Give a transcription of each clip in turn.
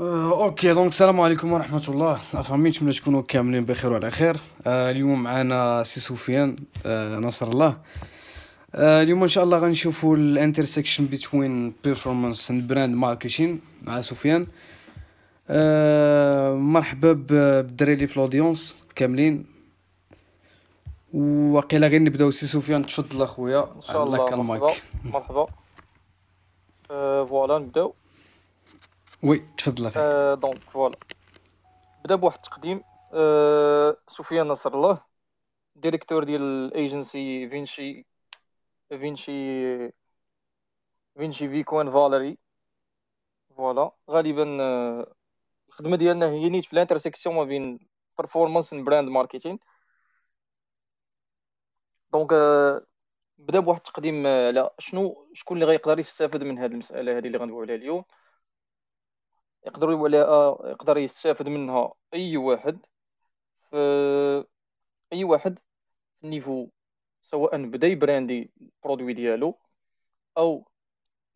آه، okay donc السلام عليكم ورحمة الله. أفهمي نتمنى تكونوا كاملين بخير وعلى خير. آه، اليوم معنا سي سفيان آه، نصر الله. آه، اليوم إن شاء الله غنشوفوا ال intersection بين performance and brand marketing مع سفيان آه، مرحبا بالدراري اللي في ال audience كاملين. وقيلا غير نبداو. سي سفيان تفضل أخويا. إن شاء الله مرحبا. مرحبا. voilà نبداو. oui تفضل أخي. donc voilà نبدا بواحد التقديم سفيان نصر الله directeur ديال الايجنسي فينشي فينشي فينشي فيكوين فاليري voilà غالبا الخدمه ديالنا هي نيت في ال intersection ما بين performance و brand marketing donc نبدا بواحد التقديم على شنو شكون اللي غيقدر يستافد من هذه المساله هذه اللي غندويو عليها اليوم يقدر ولا يقدر يستافد منها أي واحد في أي واحد في ال niveau سواء بدأ يبراندي ال produit ديالو أو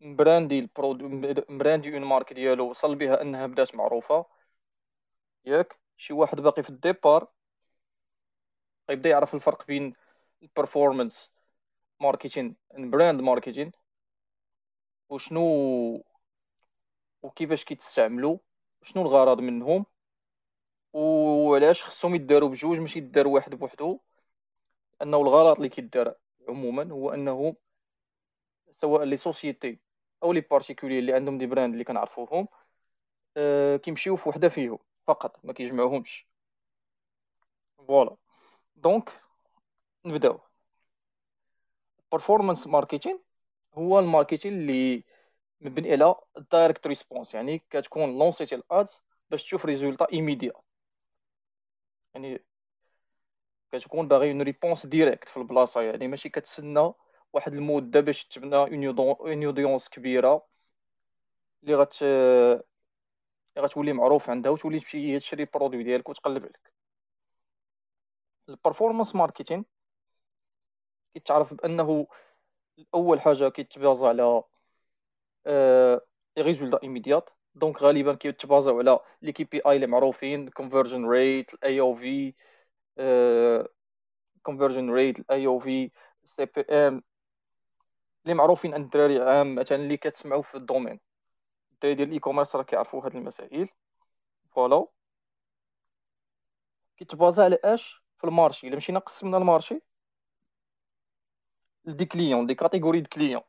مبراندي ال produit مبراندي une marque ديالو وصل بها أنها بدات معروفة. ياك شي واحد باقي في ال départ. غيبدا يعرف الفرق بين ال performance marketing brand marketing وشنو وكيفاش كيتستعملوا شنو الغرض منهم وعلاش خصهم يداروا بجوج ماشي يدار واحد بوحدو. أنه الغلط اللي كيدار عموما هو أنه سواء les sociétés أو les particuliers اللي عندهم des brands اللي كنعرفوهم آه كيمشيو في وحدة فيهم فقط ما كيجمعوهمش. voilà donc نبدأو. Performance marketing هو ال marketing اللي مبني على direct response يعني كتكون لونسيتي ال ads باش تشوف résultat immédiat يعني كتكون باغي une réponse directe في البلاصة يعني ماشي كتسنى واحد المده باش تبنى une audience كبيرة اللي غت اللي غتولي معروف عندها وتولي تمشي هي تشري ال produit ديالك وتقلب عليك. ال performance marketing كيتعرف بأنه أول حاجة كيتبازا على les résultats immédiats donc غالبا كيتبازاو على les KPI اللي معروفين conversion rate ال AOV conversion rate ال AOV CPM اللي معروفين عند الدراري عامه اللي كتسمعوا في ال domaine. الدراري ديال ال e-commerce راه كيعرفوا هاد المسائل. voilà. كيتبازا على اش؟ في ال marché. إلا مشينا قسمنا ال marché. les des clients des catégories de clients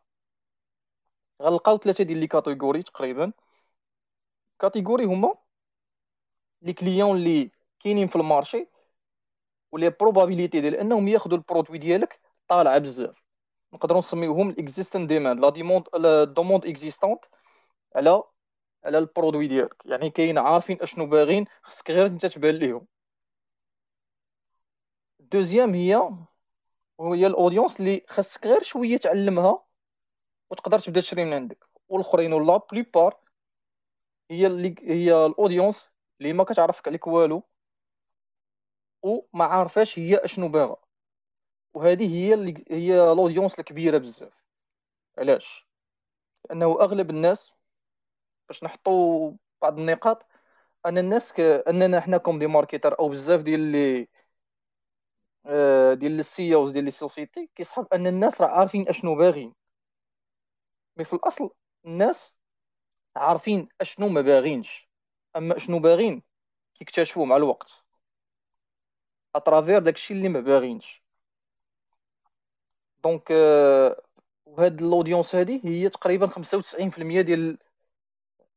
غنلقاو ثلاثة ديال les catégories تقريبا. catégories هما les clients اللي كاينين في ال marché و la probabilité ديال أنهم ياخذوا ال produit ديالك طالعة بزاف. نقدروا نسميوهم ال existent demand la demande la demande existante على على ال produit ديالك. يعني كاين عارفين أشنو باغين خصك غير أنت تبان ليهم. deuxième هي وهي ال audience اللي خاصك غير شوية تعلمها وتقدر تبدا تشري من عندك. والآخرين و la plupart هي اللي هي ال audience اللي ما كتعرفك عليك والو وما عارفاش هي اشنو باغا. وهذه هي اللي هي ال audience الكبيرة بزاف. علاش؟ لأنه أغلب الناس باش نحطوا بعض النقاط أن الناس ك... أننا حنا comme des marketers أو بزاف ديال les آه، ديال ال CEOs ديال les sociétés كيصحاب أن الناس راه عارفين أشنو باغيين. mais في الأصل الناس عارفين أشنو ما باغينش أما أشنو باغين كيكتشفوه مع الوقت à travers داكشي اللي ما باغينش. donc آه، وهاد ال audience هادي هي تقريبا 95% ديال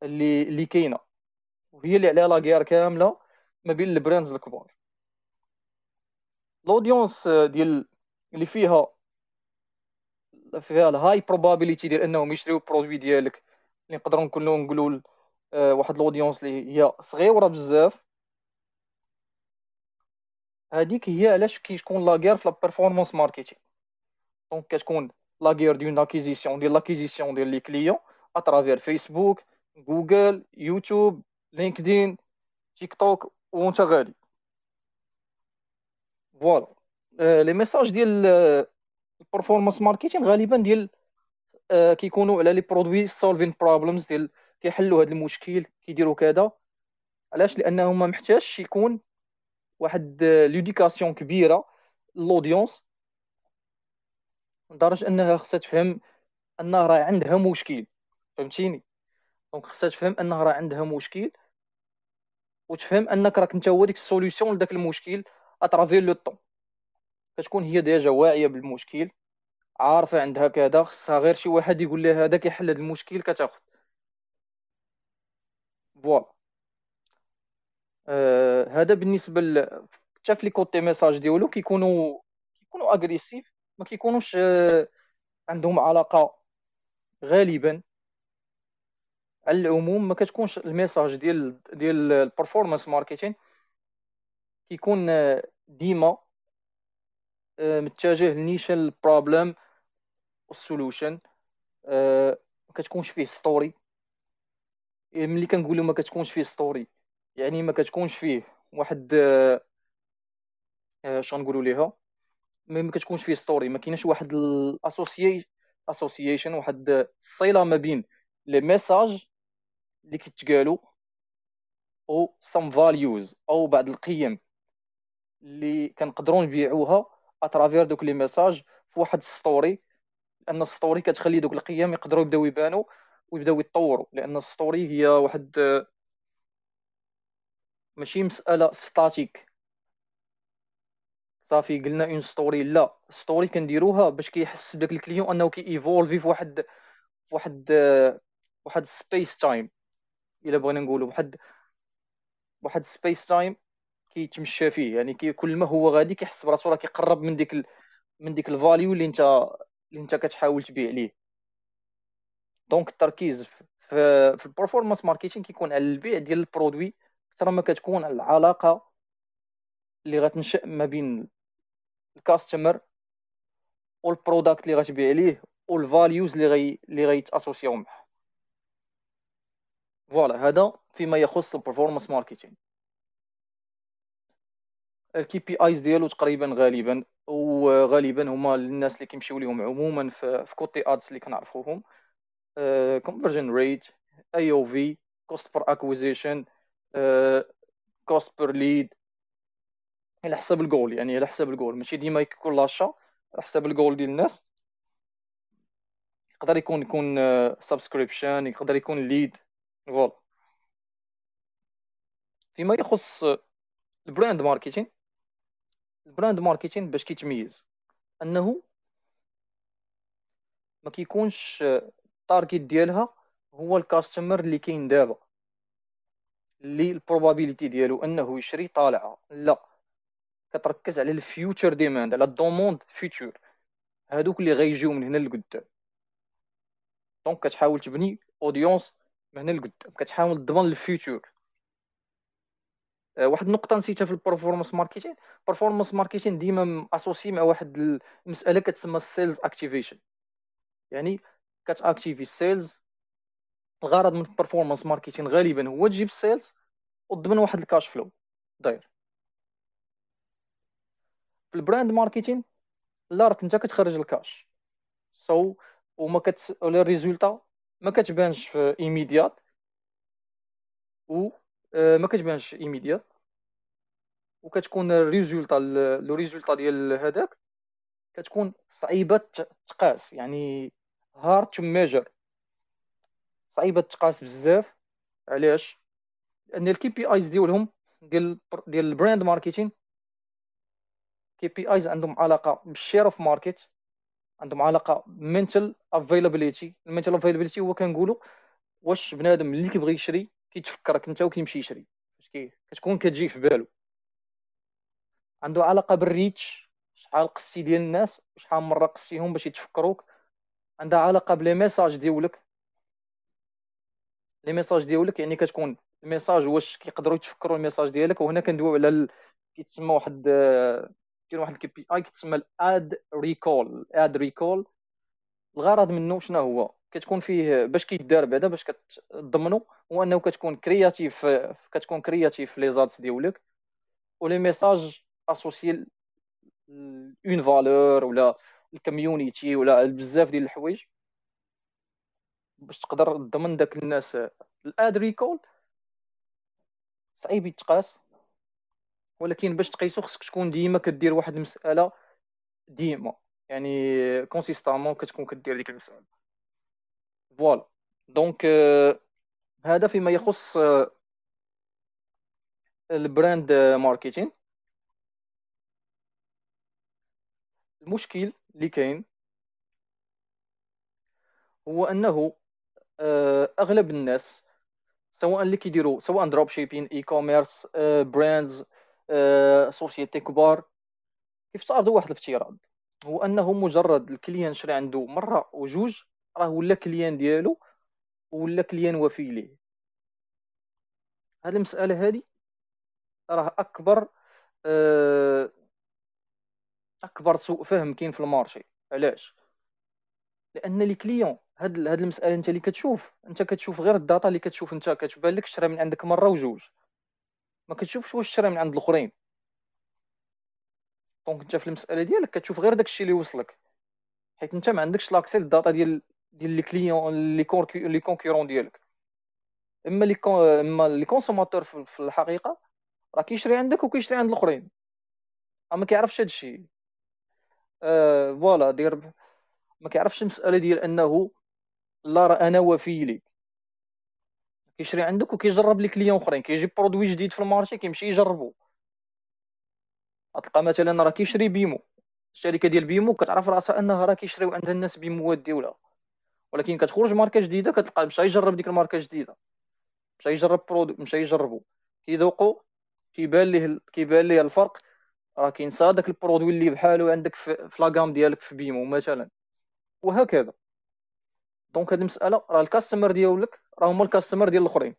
اللي اللي كاينة. وهي اللي عليها la guerre كاملة ما بين ال brands الكبار. ال audience ديال اللي فيها فيها ال high probability ديال أنهم يشريو ال produit ديالك. اللي نقدروا نكونوا نقولوا آه، واحد audience اللي هي صغيره بزاف. هذيك هي علاش كيكون la guerre في ال performance marketing donc كتكون la guerre ديال l'acquisition ديال l'acquisition ديال les clients à travers Facebook Google YouTube LinkedIn TikTok وانت غادي voilà les messages ديال ال performance marketing غالبا ديال آه، كيكونوا على les produits solving problems ديال كيحلوا هذا المشكل كيديروا كذا. علاش؟ لأنه ما محتاجش يكون واحد l'éducation كبيرة l'audience لدرجة أنها خصها تفهم أنها راه عندها مشكل. فهمتيني؟ donc خصها تفهم أنها راه عندها مشكل وتفهم أنك راك أنت هو ديك ال solution لذاك المشكل. à travers le temps كتكون هي déjà واعية بالمشكل عارفة عندها كذا خصها غير شي واحد يقول لها هذا كيحل هذا المشكل كتاخذ voilà. آه هذا بالنسبة ل... حتى في les côtés messages ديالو كيكونوا كيكونوا agressifs ما كيكونوش آه عندهم علاقة غالبا. على العموم ما كتكونش ال message ديال ديال ال performance marketing كيكون آه، ديما متجه لنيشان ال problème وال solution. آه، ما كتكونش فيه story ملي كنقولوا ما كتكونش فيه story يعني ما كتكونش فيه واحد شنو نقولوا ليها؟ ما كتكونش فيه story ما كاينش واحد الاسوسيي اسوسيشن واحد الصله ما بين les messages اللي كيتقالوا أو some values أو بعض القيم اللي كنقدروا نبيعوها à travers دوك les messages في واحد story لأن ال story كتخلي دوك القيم يقدروا يبداو يبانوا ويبداو يتطوروا لأن ال story هي واحد ماشي مسألة static صافي قلنا une story لا. story كنديروها باش كيحس بداك ال client أنه كي evolve ي في واحد في واحد واحد space time إلا بغينا نقولوا واحد واحد space time كيتمشى فيه. يعني كي كل ما هو غادي كيحس براسو راه كيقرب من ديك ال... من ديك ال value اللي انت اللي انت كتحاول تبيع ليه. donc التركيز في في ال performance marketing كيكون على البيع ديال ال produit أكثر ما كتكون على العلاقة اللي غتنشأ ما بين ال customer وال product اللي غتبيع ليه وال values اللي غي اللي غيتاسوسيو معاه voilà هذا فيما يخص ال performance marketing ال KPIs ديالو تقريبا غالبا وغالبا هما الناس اللي كيمشيو ليهم عموما في, في côté ads اللي كنعرفوهم. conversion rate AOV cost per acquisition cost per lead على حساب الجول يعني على حساب الجول ماشي ديما يكون l'achat على حساب الجول ديال الناس. يقدر يكون يكون subscription يقدر يكون lead voilà فيما يخص ال brand marketing ال brand marketing باش كيتميز. أنه ما كيكونش ال target ديالها هو ال customer اللي كاين دابا. اللي ال probability ديالو أنه يشري طالعة. لا. كتركز على ال future demand على ال demande future. هادوك اللي غيجيو من هنا لقدام. donc كتحاول تبني audience من هنا لقدام. كتحاول تضمن ال future. واحد النقطة نسيتها في ال performance marketing ال performance marketing ديما associé مع واحد المسألة كتسمى ال sales activation يعني كتأكتيفي ال sales الغرض من ال performance marketing غالبا هو تجيب ال sales وتضمن واحد cash flow داير. في ال brand marketing لا انت كتخرج ال cash so so, وما كت ال résultat ما كتبانش في immédiate و آه، ما كتبانش immédiate وكتكون ال résultat le résultat ديال هذاك كتكون صعيبة تقاس يعني hard to measure صعيبة تقاس بزاف. علاش؟ لأن ال KPIs ديالهم ديال ديال ال brand marketing KPIs عندهم علاقة بال share of market عندهم علاقة mental availability ال mental availability هو كنقولوا واش بنادم اللي كيبغي يشري كيتفكرك انت وكيمشي يشري. كتكون كتجي في بالو. عنده علاقة بال reach شحال قستي ديال الناس شحال مرة قستيهم باش يتفكروك. عندها علاقة ب les messages ديولك. les messages ديولك يعني كتكون ال message واش كيقدروا يتفكروا ال message ديالك. وهنا كندويو على ال... كيتسمى واحد كاين واحد ال KPI كيتسمى ال ad recall ad recall الغرض منه شنو هو؟ كتكون فيه باش كيدار بعدا باش كتضمنوا هو أنه كتكون créatif كتكون créatif les ads ديالك و les messages associés aux valeurs ولا ال community ولا بزاف ديال الحوايج باش تقدر تضمن داك الناس. ال ad recall صعيب يتقاس ولكن باش تقيسو خصك تكون ديما كدير واحد المسألة ديما يعني consistamment كتكون كدير ديك المسألة. voilà donc هذا فيما يخص ال brand marketing. المشكل اللي كاين هو أنه آه، أغلب الناس سواء اللي كيديروا سواء dropshipping e-commerce brands sociétés كبار كيفترضوا واحد الافتراض؟ هو أنه مجرد ال client شري عنده مرة وجوج راه ولا client ديالو ولا client وفي ليه. هذه المسألة هذه راه أكبر آه، أكبر سوء فهم كاين في ال marché. علاش؟ لأن les clients هاد هاد المسألة أنت اللي كتشوف أنت كتشوف غير ال data اللي كتشوف أنت كتبان لك شرا من عندك مرة وجوج. ما كتشوفش واش شرا من عند الأخرين. donc أنت في المسألة ديالك كتشوف غير داكشي اللي وصلك. حيت أنت ما عندكش l'accès لل data ديال ديال les clients les les concurrents ديالك. إما les إما les consommateurs في الحقيقة راه كيشري عندك وكيشري عند الأخرين. ما كيعرفش هادشي آه voilà دير ما كيعرفش المسألة ديال أنه لا راه أنا وفي لي. كيشري عندك وكيجرب les clients أخرين. كيجي produit جديد في ال marché كيمشي يجربو. غتلقى مثلا راه كيشري بيمو. الشركة ديال بيمو كتعرف راسها أنها راه كيشريو عندها الناس بيموات ديالها. ولكن كتخرج ماركة جديدة كتلقى مشى يجرب ديك الماركة الجديده مشى يجرب produit مشى يجربو. كيذوقو كيبان ليه كيبان ليه الفرق. راه كينسى داك ال produit اللي بحالو عندك في, la gamme ديالك في بيمو مثلا. وهكذا. donc هاد المسألة راه ال customer ديالك راه هما ال customer ديال الأخرين.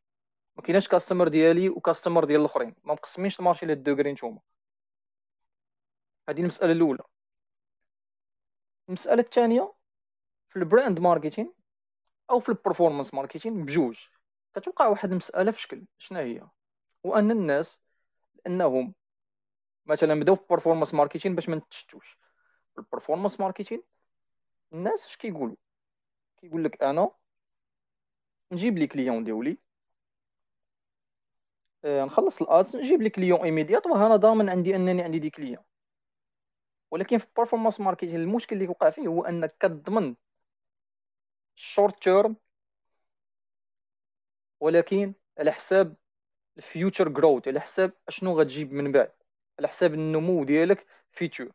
ما كايناش customer ديالي و customer ديال الأخرين. ما مقسمينش ال marché لهاد دوغري نتوما. هذه المسألة الأولى. المسألة الثانية في ال brand marketing أو في ال performance marketing بجوج. كتوقع واحد المسألة في شكل شنو هي؟ هو ان الناس انهم مثلا بداو في ال performance marketing باش ما نتشتوش. ال performance marketing الناس اش كيقولوا؟ كيقول لك أنا نجيب les clients ديولي آه، نخلص ال ads نجيب les clients immédiats وأنا ضامن عندي أنني عندي des clients ولكن في ال performance marketing المشكل اللي وقع فيه هو أنك كتضمن ال short term ولكن على حساب ال future growth على حساب أشنو غتجيب من بعد؟ على حساب النمو ديالك future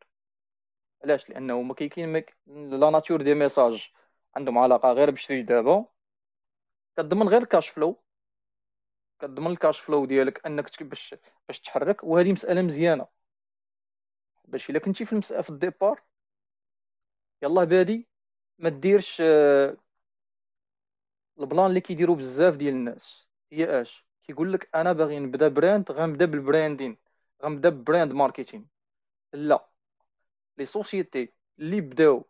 علاش؟ لأنه ما كاين la nature des messages عندهم علاقة غير بشري دابا. كتضمن غير ال cash flow كتضمن ال cash flow ديالك أنك باش باش تحرك. وهذه مسألة مزيانة. باش إلا كنتي في المسألة في ال départ يلاه بادي ما ديرش ال plan اللي كيديروا بزاف ديال الناس هي اش؟ كيقول لك أنا باغي نبدا brand غنبدا بال branding غنبدا ب brand marketing. لا. les sociétés اللي بداو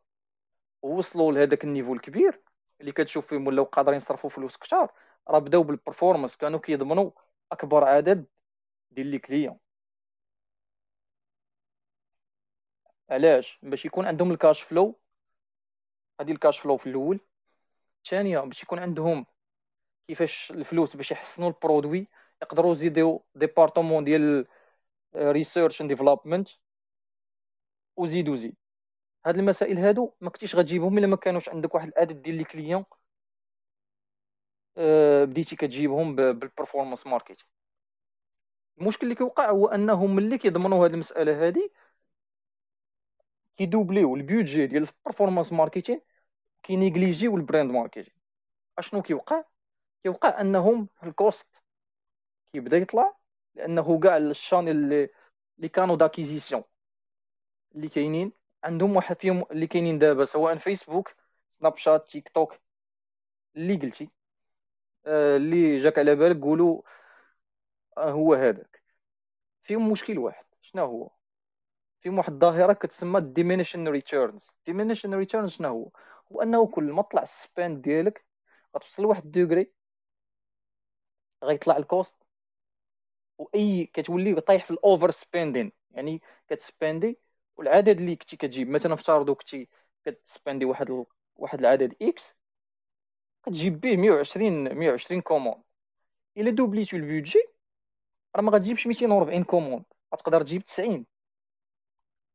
ووصلوا لهذاك ال niveau الكبير اللي كتشوف فيهم ولاو قادرين يصرفوا فلوس كثار راه بداو بال performance كانوا كيضمنوا أكبر عدد ديال les clients علاش؟ باش يكون عندهم ال cash flow هذه ال cash flow في الأول. ثانيا باش يكون عندهم كيفاش الفلوس باش يحسنوا ال produit يقدروا يزيدوا département ديال research and development وزيد وزيد. هاد المسائل هادو ما كنتيش غتجيبهم إلا ما كانوش عندك واحد العدد ديال les clients أه بديتي كتجيبهم بال performance market المشكل اللي كيوقع هو أنهم ملي كيضمنوا هاد المسألة هادي كيدوبليو ال budget ديال ال performance marketing كينيغليجيو ال brand marketing أشنو كيوقع؟ كيوقع أنهم ال cost كيبدا يطلع لأنه كاع ال channel اللي, اللي كانوا d'acquisition اللي كاينين. عندهم واحد فيهم اللي كاينين دابا سواء فيسبوك سناب شات تيك توك اللي قلتي آه اللي جاك على بالك قولوا آه هو هذاك. فيهم مشكل واحد. شنو هو؟ فيهم واحد الظاهرة كتسمى diminishing returns diminishing returns شنو هو؟ هو انه كل ما طلع ال spend ديالك غتوصل لواحد ال degré غيطلع ال cost وأي كتولي طايح في ال overspending يعني كتسباندي والعدد اللي كنتي كتجيب. مثلا افترضوا كنتي كتسباندي واحد ال... واحد العدد x كتجيب به 120 120 commandes إلا دوبليتو ال budget راه ما غتجيبش 240 commandes غتقدر تجيب 90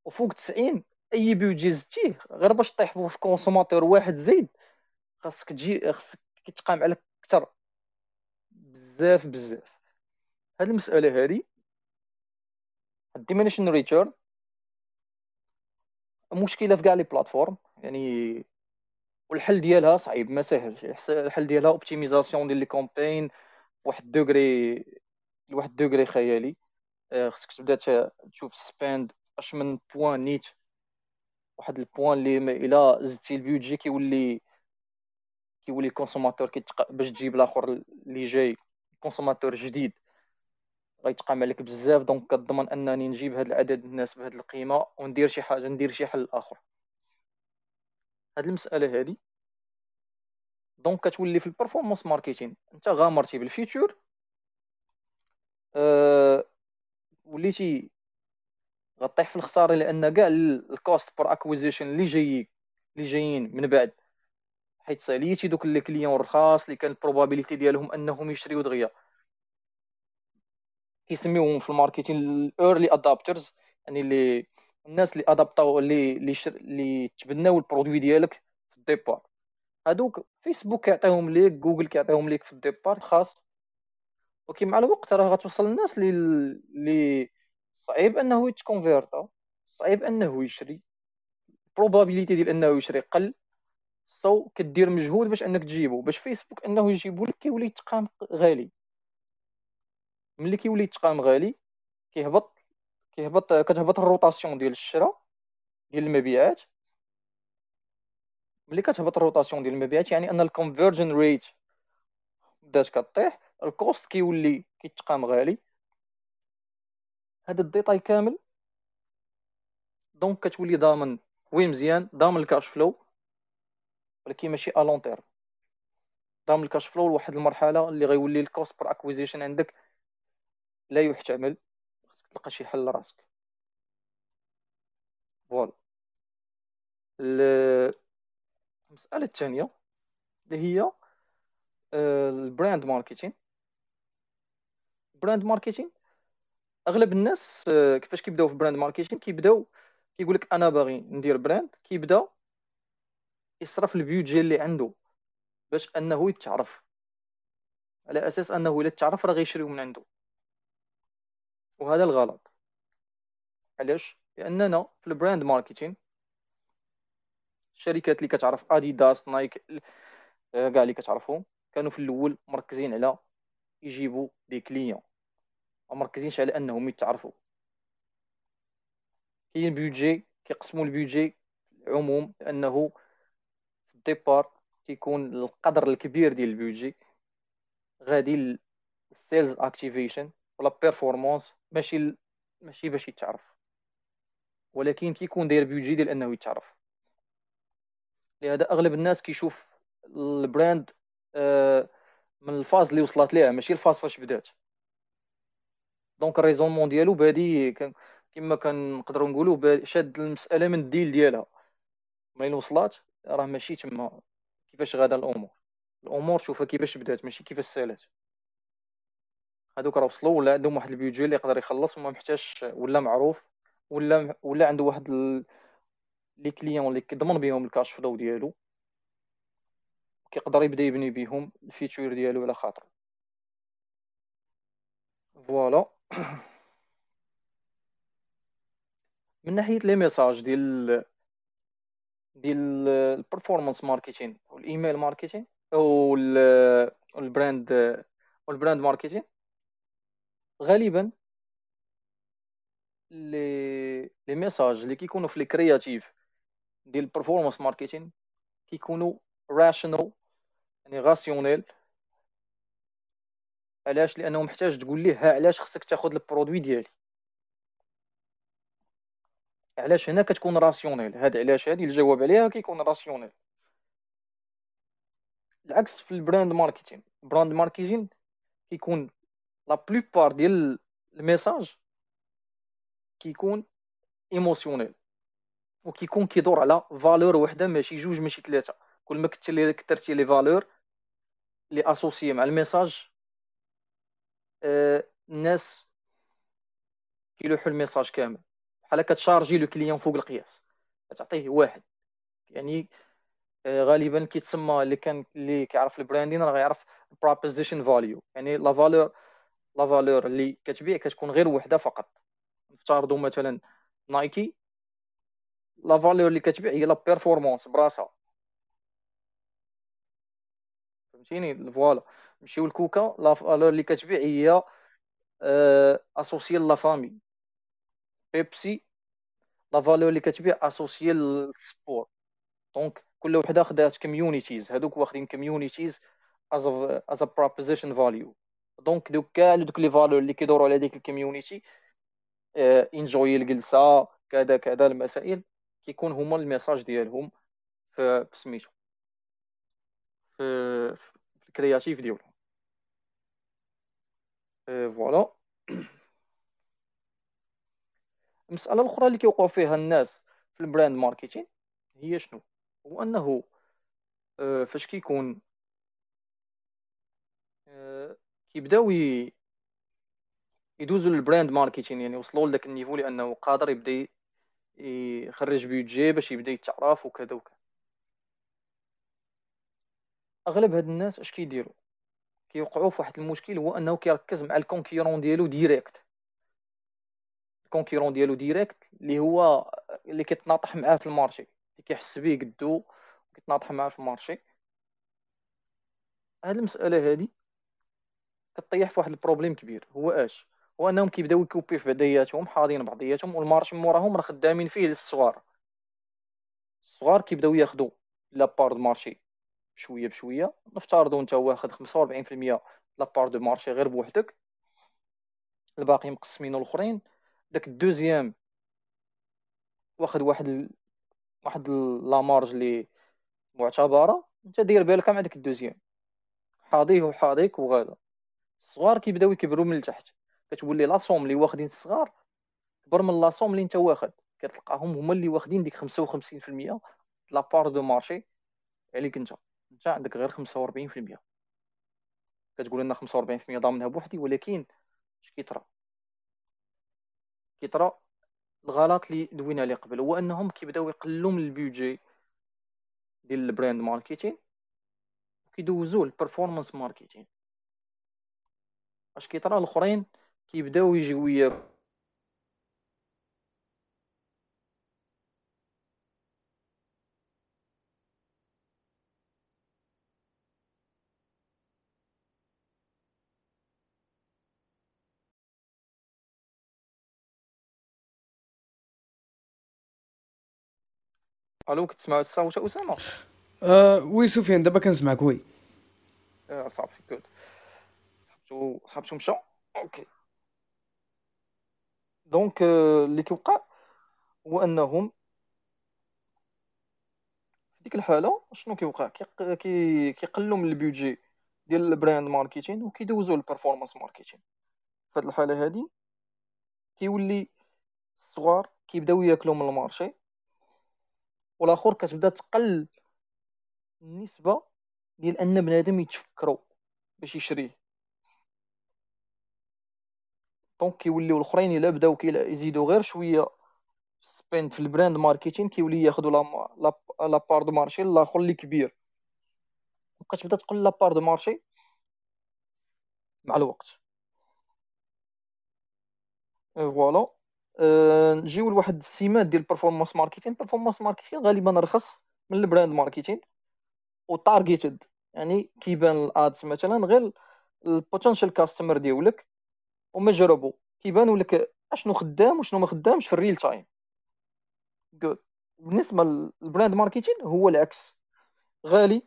وفوق 90 أي budget زدتيه غير باش طيح في consommateur واحد زايد خاصك تجي خاصك كيتقام عليك أكثر بزاف بزاف. هاد المسألة هادي ال diminishing return مشكلة في كاع les plateformes يعني والحل ديالها صعيب ما ساهلش. الحل ديالها optimisation ديال les campagnes واحد degré لواحد degré خيالي. آه، خصك تبدا تشوف spend اش من point net واحد ال point اللي إلا زدتي البيوجي كيولي كيولي ال consommateur كيتق... باش تجيب الآخر اللي جاي consommateur جديد. غيتقام عليك بزاف donc كضمن أنني نجيب هاد العدد الناس بهاد القيمة وندير شي حاجة ندير شي حل آخر. هاد المسألة هادي. donc كتولي في ال performance marketing أنت غامرتي بال future أه وليتي غطيح في الخسارة لأن كاع ال cost per acquisition اللي جاي اللي جايين من بعد حيت ساليتي دوك les clients الرخاص اللي كان ال probabilité ديالهم أنهم يشريو دغيا. كيسميوهم في ال marketing ال early adopters يعني اللي الناس اللي ادابطاو اللي اللي شر... اللي تبناو ال produit ديالك في ال départ. هادوك فيسبوك كيعطيهم ليك جوجل كيعطيهم ليك في ال départ خاص. ولكن مع الوقت راه غتوصل الناس اللي اللي صعيب أنه يتكونفيرتا صعيب أنه يشري. ال probabilité ديال أنه يشري قل. so كدير مجهود باش أنك تجيبو. باش فيسبوك أنه يجيبو لك كيولي يتقام غالي. ملي كيولي يتقام غالي كيهبط كيهبط كتهبط ال rotation ديال الشراء ديال المبيعات. ملي كتهبط ال rotation ديال المبيعات يعني أن ال conversion rate بدات كطيح. ال cost كيولي كيتقام غالي. هذا ال détail كامل. donc كتولي ضامن oui مزيان ضامن ال cash flow ولكن ماشي à long terme ضامن ال cash flow لواحد المرحلة اللي غيولي ال cost per acquisition عندك لا يحتمل. خصك تلقى شي حل لراسك. voilà. المسألة الثانية اللي هي ال brand marketing ال brand marketing أغلب الناس آه، كيفاش كيبداو في brand marketing كيبداو كيقول لك أنا باغي ندير brand كيبدا يصرف البيوجي اللي عنده باش أنه يتعرف. على أساس أنه إلا تعرف راه غيشريو من عنده. وهذا الغلط. علاش؟ لأننا في ال brand marketing الشركات اللي كتعرف اديداس نايك آه، كاع اللي كتعرفهم كانوا في الأول مركزين على يجيبوا des clients. ما مركزينش على أنهم يتعرفوا. كاين budget كيقسموا ال budget عموم لأنه في ال départ كيكون القدر الكبير ديال ال budget غادي ال sales activation ولا performance ماشي ماشي باش يتعرف. ولكن كيكون داير budget ديال أنه يتعرف. لهذا أغلب الناس كيشوف ال brand آه، من ال phase اللي وصلت ليها ماشي ال phase فاش بدات. donc ال raisonnement ديالو بادي كما كنقدروا نقولوا شاد المسألة من الديل ديالها. ملي وصلات راه ماشي تما كيفاش غادا الأمور. الأمور شوفها كيفاش بدات ماشي كيفاش سالات. هادوك راه وصلوا ولا عندهم واحد البيوجي اللي يقدر يخلص وما محتاجش ولا معروف ولا ولا عنده واحد les clients اللي كيضمن بهم ال cash flow ديالو. كيقدر يبدا يبني بهم ال future ديالو على خاطر. voilà. من ناحية les messages ديال ديال ال performance marketing وال email marketing أو ال brand وال brand marketing غالبا les les messages اللي كيكونوا في les créatives ديال ال performance marketing كيكونوا rational يعني rationnel علاش؟ لأنه محتاج تقول ليه ها علاش خصك تاخذ ال produit ديالي؟ علاش هنا كتكون rationnel؟ هاد علاش؟ هادي الجواب عليها كيكون rationnel. العكس في ال brand marketing. brand marketing كيكون la plupart ديال ال message كيكون émotionnel وكيكون كيدور على valeur وحدة ماشي جوج ماشي ثلاثة كل ما كثرتي les valeurs لي associées مع ال message الناس كيلوحوا ال message كامل. بحال كت charger le client فوق القياس. كتعطيه واحد. يعني آه، غالبا كيتسمى اللي كان اللي كيعرف ال branding راه غيعرف proposition value يعني la valeur la valeur اللي كتبيع كتكون غير وحدة فقط. نفترضوا مثلا نايكي la valeur اللي كتبيع هي la performance براسها. فهمتيني؟ voilà. نمشيو لكوكا la valeur اللي كتبيع هي associée la famille. بيبسي la valeur اللي كتبيع associée لل sport donc كل وحدة خدات communities هذوك واخدين communities as as a proposition value donc دوك كاع دوك les valeurs اللي كيدوروا على ديك ال community enjoy الجلسة كذا كذا المسائل كيكون هما ال message ديالهم في سميتو. في ال créatif ديالهم voilà المسألة الأخرى اللي كيوقعوا فيها الناس في ال brand marketing هي شنو؟ هو أنه آه، فاش كيكون آه، كيبداو يدوزوا لل brand marketing يعني وصلوا لذاك ال niveau لأنه قادر يبدأ يخرج budget باش يبدأ يتعرف وكذا وكذا. أغلب هاد الناس اش كيديروا؟ كيوقعوا في واحد المشكل هو أنه كيركز مع ال concurrent ديالو direct. ال concurrent ديالو direct اللي هو اللي كيتناطح معاه في ال marché اللي كيحس به قدو كيتناطح معاه في ال marché. هاد المسألة هادي كطيح في واحد problème كبير هو اش هو أنهم كيبداو ي copier في بعضياتهم حاضين بعضياتهم وال marché موراهم راه خدامين فيه للصغار. الصغار كيبداو ياخذوا la part de marché بشوية بشوية. نفترضوا أنت واخد 45% la part de marché غير بوحدك. الباقي مقسمين الأخرين. داك ال deuxième واخد واحد ال... واحد la marge اللي معتبرة. أنت داير بالك مع داك ال deuxième. حاضيه وحاضيك وغادا. الصغار كيبداو يكبروا من التحت. كتولي la somme اللي واخدين الصغار كبر من la somme اللي أنت واخد. كتلقاهم هما اللي واخدين ديك 55% la part de marché عليك أنت. انت عندك غير 45% كتقول لنا 45% ضامنها بوحدي ولكن اش كيطرا كيطرا الغلط اللي دوينا عليه قبل هو انهم كيبداو يقللوا من ال budget ديال ال brand marketing وكيدوزوا ال performance marketing. اش كيطرا الأخرين كيبداو يجيو ألو كتسمعوا الصوت أسامة. أه oui سفيان دابا كنسمعك oui آه صافي good صاحبتو صاحبتو مشى okay. donc آه، اللي كيوقع هو أنهم في ديك الحالة شنو كيوقع؟ كي كيقلوا من ال budget ديال ال brand marketing وكيدوزوا لل performance marketing في هذه الحالة هذه كيولي الصغار كيبداو ياكلوا من ال marché. والآخر كتبدأ تقل النسبة ديال أن بنادم يتفكروا باش يشريه. donc كيوليو الأخرين إلا بداو يزيدوا غير شوية spend في ال brand marketing كيولي ياخذوا la la part de marché الآخر اللي كبير. كتبدأ تقل la part de marché مع الوقت. voilà نجيو لواحد السمات ديال ال performance marketing ال performance marketing غالبا رخص من ال brand marketing و targeted يعني كيبان ال ads مثلا غير ال potential customer ديالك وما جربوا كيبانوا لك أشنو خدام وشنو ما خدامش في ال real time good بالنسبة لل brand marketing هو العكس. غالي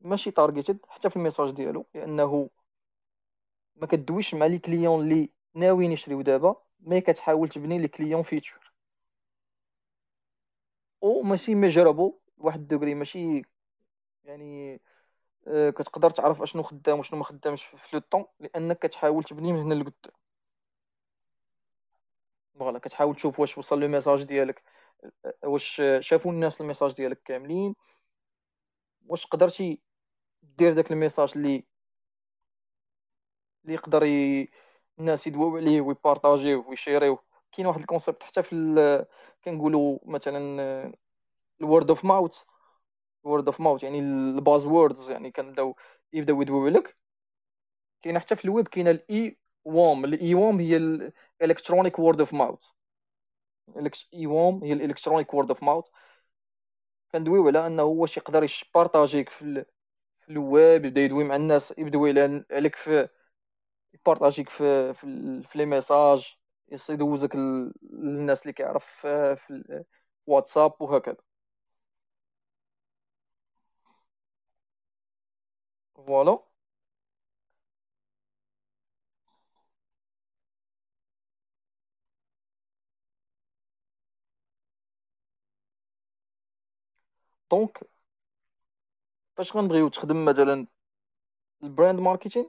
ماشي targeted حتى في ال message ديالو لأنه ما كدويش مع les clients اللي ناويين يشريو دابا. mais كتحاول تبني les clients future ماشي ما جربوا واحد الدوغري ماشي يعني آه، كتقدر تعرف أشنو خدام وشنو ما خدامش في le temps لأنك كتحاول تبني من هنا لقدام voilà كتحاول تشوف واش وصل le message ديالك آه، واش شافوا الناس ال message ديالك كاملين واش قدرتي دير داك الميساج اللي اللي يقدر ي... الناس يدواو عليه ويبارطاجيوه ويشيريوه. كاين واحد ال concept حتى في. كنقولوا مثلا ال word of mouth ال word of mouth يعني ال buzz words يعني كنبداو يبداو يدواو عليك. كاين حتى في الويب كاين ال e-WOM ال e-WOM هي الـ electronic word of mouth eWOM هي الـ electronic word of mouth كندويو على أنه واش يقدر يبارطاجيك في, في الويب يبدأ يدوي مع الناس يبداو عليك في يبارطاجيك في في, في les messages يدوزك للناس اللي كيعرف في واتساب وهكذا. voilà. donc فاش غنبغيو تخدم مثلا الـ brand marketing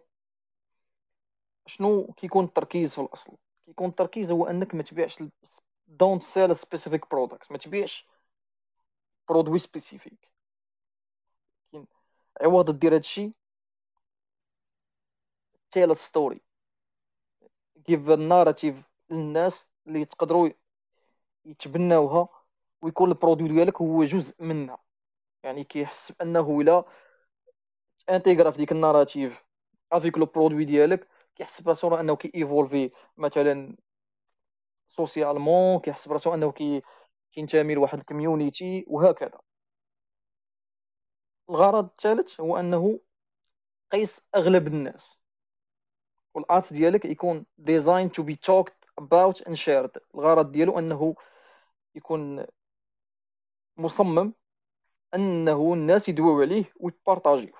شنو كيكون التركيز في الأصل؟ كيكون التركيز هو أنك ما تبيعش don't sell specific product ما تبيعش produit spécifique عوض دير هادشي tell story a narrative للناس اللي تقدروا يتبناوها ويكون الـ produit ديالك هو جزء منها. يعني كيحس بأنه إلا intégra في ديك الـ narrative avec le produit ديالك كيحس براسو انه كي évoluer مثلا socialement كيحس براسو انه كي كينتمي لواحد الـ community وهكذا. الغرض الثالث هو انه قيس اغلب الناس. والـ art ديالك يكون designed to be talked about and shared الغرض ديالو انه يكون مصمم انه الناس يدويو عليه ويبارطاجيوه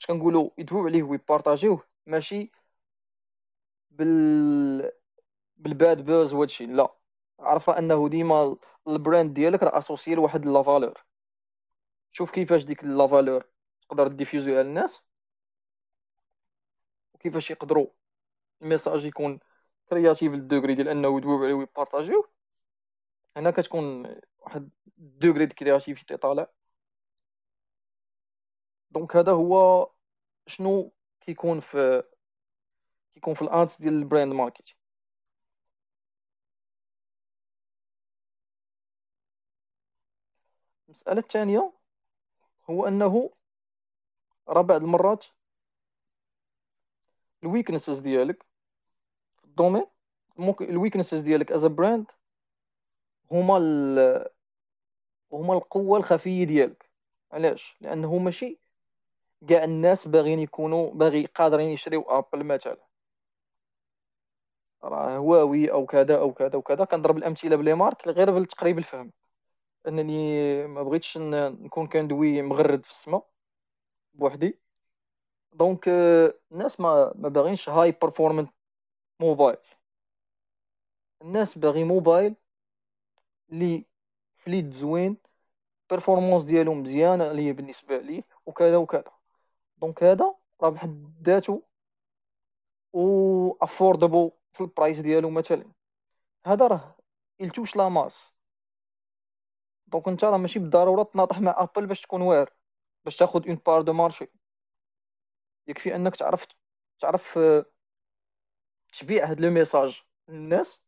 اش كنقولوا يدويو عليه ويبارطاجيوه ماشي؟ بال بالـ bad buzz وهادشي لا. عرفه أنه ديما الـ brand ديالك راه associé لواحد la valeur. شوف كيفاش ديك la valeur تقدر ديفيوزيها للناس وكيفاش يقدروا الـ message يكون créatif للـ degré ديال أنه يدويو عليه ويبارطاجيوه هنا كتكون واحد degré de créativité طالع. donc هذا هو شنو كيكون في كيكون في الـ arts ديال الـ brand marketing المسألة الثانية هو أنه راه بعض المرات الـ weaknesses ديالك في الـ domaine ممكن الـ weaknesses ديالك as brand هما. هما القوة الخفية ديالك علاش لأنه ماشي كاع الناس باغيين يكونوا باغي قادرين يشريو Apple مثلا. راه هواوي أو كذا أو كذا وكذا كنضرب الأمثلة ب les marques غير بالتقريب الفهم. أنني ما بغيتش نكون كندوي مغرد في السماء بوحدي. donc الناس ما ما باغينش high performance mobile الناس باغي موبايل لي flat زوين performance ديالو مزيانه ليا بالنسبة لي وكذا وكذا. donc هذا راه بحد ذاته و affordable في الـ price ديالو مثلا. هذا راه يلتوش la masse donc انت راه ماشي بالضرورة تناطح مع Apple باش تكون واعر باش تاخذ une part de marché يكفي أنك تعرف تعرف آه، تبيع هاد le message للناس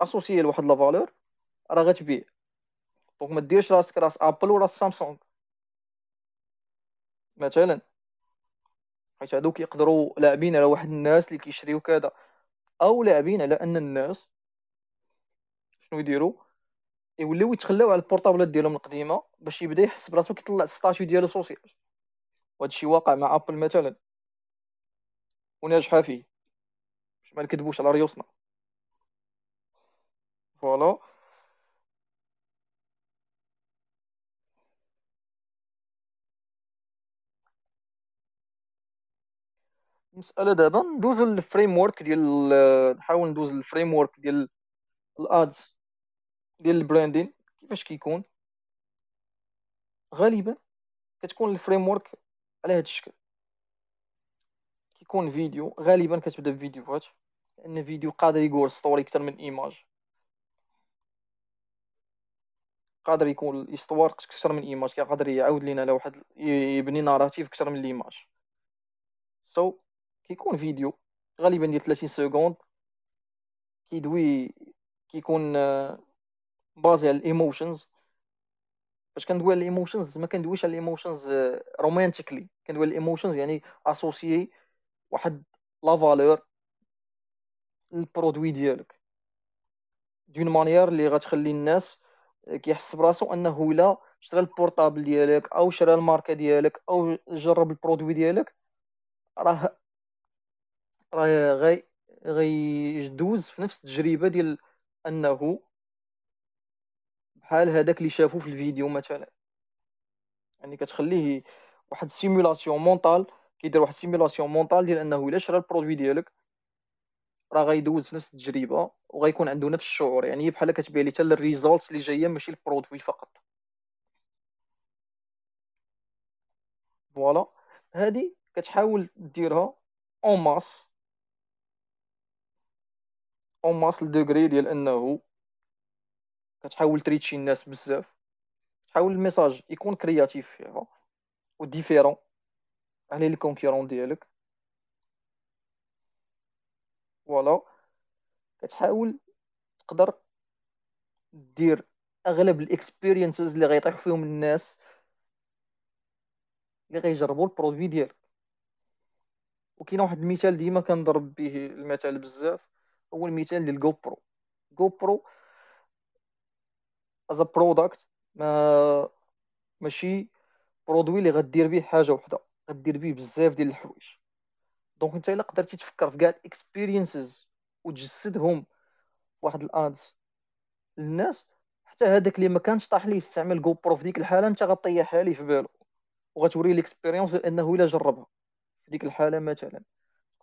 associé لواحد la valeur راه غتبيع. donc ما ديرش راسك راس Apple ولا سامسونج مثلا. حيت هادوك يقدروا لاعبين على واحد الناس اللي كيشريو كذا. أو لاعبين على أن الناس شنو يديروا؟ يوليو يتخلاو على البورطابلات ديالهم القديمة باش يبدا يحس براسو كيطلع الـ statut ديالو social. وهذا الشيء واقع مع Apple مثلا. وناجحة فيه. باش ما نكذبوش على ريوسنا. voilà. المساله دابا ندوزو للـ framework ديال نحاول ندوز للـ framework ديال الـ ads ديال الـ branding كيفاش كيكون؟ غالبا كتكون الـ framework على هذا الشكل. كيكون فيديو غالبا كتبدا بفيديوهات لأن فيديو قادر يقول story أكثر من image قادر يكون الـ histoire أكثر من image قادر يعاود لينا على واحد يبني narrative أكثر من l'image so so, كيكون فيديو غالبا ديال 30 secondes كيدوي كيكون basé على الـ emotions. فاش كندوي على الـ emotions ما كندويش على الـ emotions romantically كندوي على الـ emotions يعني associé واحد la valeur الـ produit ديالك. d'une manière اللي غتخلي الناس كيحس براسو أنه الا شرا البورطابل ديالك أو شرا الماركة ديالك أو جرب الـ produit ديالك راه راه غي غيدوز في نفس التجربة ديال أنه بحال هذاك اللي شافو في الفيديو مثلا. يعني كتخليه واحد simulation mentale كيدير واحد simulation mentale ديال أنه إلا شرا الـ produit ديالك راه غيدوز في نفس التجربة وغيكون عنده نفس الشعور. يعني بحال كتبان لي حتى الـ results اللي جاية ماشي الـ produit فقط. voilà. هادي كتحاول ديرها en masse en masse. le degré ديال انه كتحاول تـ reachي الناس بزاف. تحاول ال message يكون créatif فيها و différent على les concurrents ديالك. voilà كتحاول تقدر دير أغلب ال experiences اللي غيطيحوا فيهم الناس اللي غيجربوا ال produit ديالك. وكاين واحد المثال ديما كنضرب به المثال بزاف. هو المثال ديال برو جو برو as product ما ماشي produit اللي غدير به حاجة وحدة. غدير به بزاف ديال الحوايج. donc أنت إلا قدرتي تفكر في كاع ال experiences وتجسدهم واحد ال ads للناس حتى هذاك اللي ما كانش طاح ليه يستعمل جو برو في ديك الحالة أنت غطيحها ليه في بالو. وغتوري l'expérience انه إلا جربها. في ديك الحالة مثلا.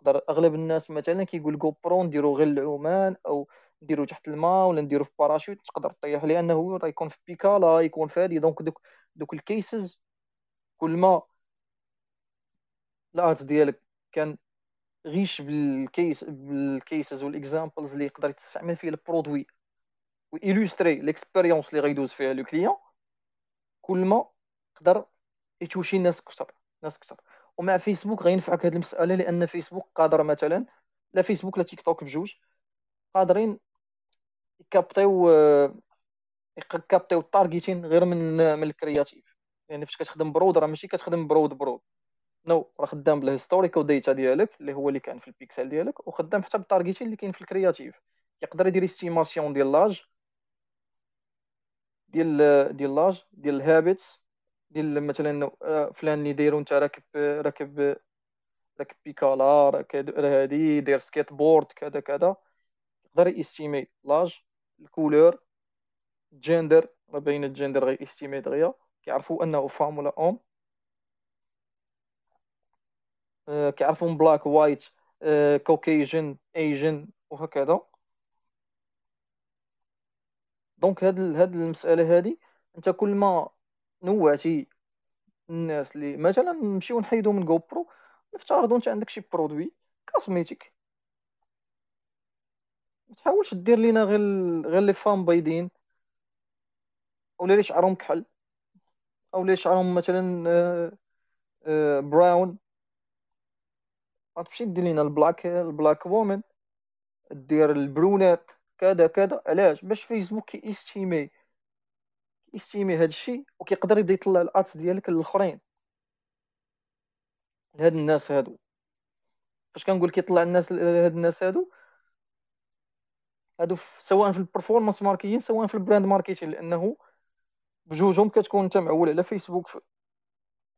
تقدر أغلب الناس مثلا كيقول جو برو نديرو غير العمان أو نديرو تحت الماء ولا نديرو في باراشوت تقدر طيح لأنه راه يكون في بيكالا يكون في هادي donc دوك دوك ال cases كل ما ال art ديالك كان غيش بال case بال cases وال examples اللي يقدر تستعمل فيه ال produit و illustrer l'expérience اللي غيدوز فيها le client كل ما تقدر يـ toucher الناس أكثر ناس أكثر. ومع فيسبوك غينفعك هذه المسألة لأن فيسبوك قادر مثلا لا فيسبوك لا تيك توك بجوج قادرين يكابطيو يكابطيو التارجيتين غير من من ال creative. يعني فاش كتخدم broad راه ماشي كتخدم broad broad. non راه خدام بال historical data ديالك اللي هو اللي كان في البيكسل ديالك وخدام حتى بال targeting اللي كاين في ال creative. يقدر يدير estimation ديال l'âge ديال ديال l'âge ديال ال habits. ديال مثلا آه، فلان اللي دايرو انت راكب راكب راكب بيكالا راكب هادي داير سكيت بورد كذا كذا. يقدر يـ estimer l'âge ال color ال gender. ما بين الجندر غي estimer دغيا كيعرفوا أنه femme ولا homme آه، كيعرفوا black white Caucasian Asian وهكذا. donc هاد هاد المسألة هادي أنت كل ما نوعتي الناس اللي مثلا نمشيو نحيدو من جو برو نفترضوا أنت عندك شي produit cosmétique. ما تحاولش دير لينا غير غير les femmes بيضين. ولا اللي شعرهم كحل؟ أو اللي شعرهم مثلا brown آه، آه، غتمشي دير لينا ال black ال black women دير ال brunettes كذا كذا. علاش؟ باش فيسبوك كيـ estimer كيـ estimer هذا الشيء وكيقدر يبدا يطلع ال ads ديالك للآخرين. لهاد الناس هادو. فاش كنقول كيطلع الناس هاد الناس هادو هادو سواء في ال performance marketing سواء في ال brand marketing لأنه بجوجهم كتكون انت معول على فيسبوك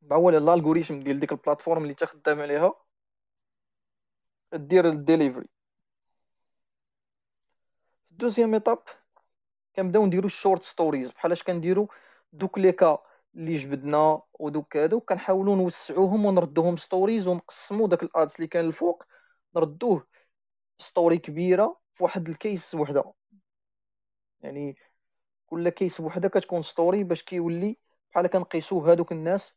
معول على ال algorithm ديال ديك ال platform اللي انت خدام عليها دير ال delivery deuxième étape كنبداو نديرو ال short stories بحال اش كنديرو دوك les cas اللي جبدنا ودوك هادو كنحاولوا نوسعوهم ونردوهم stories ونقسموا داك ال ads اللي كان الفوق نردوه story كبيرة في واحد ال case وحدة. يعني كل case بوحده كتكون story باش كيولي بحال كنقيسو هادوك الناس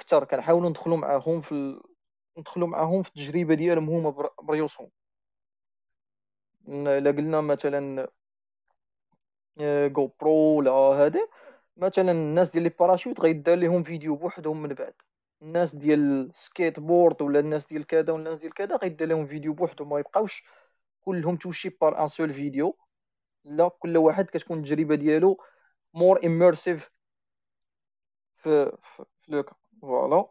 أكثر كنحاولوا ندخلوا معاهم في ال... ندخلوا معاهم في التجربة ديالهم هما براسهم. الا قلنا مثلا جو برو ولا هذا مثلا الناس ديال les parachutes غيدار لهم فيديو بوحدهم من بعد. الناس ديال السكيت بورد ولا الناس ديال كذا ولا الناس ديال كذا غيدير لهم فيديو بوحدهم ما يبقاوش كلهم touchés par une seule vidéo لا كل واحد كتكون التجربة ديالو more immersive في في, le cas voilà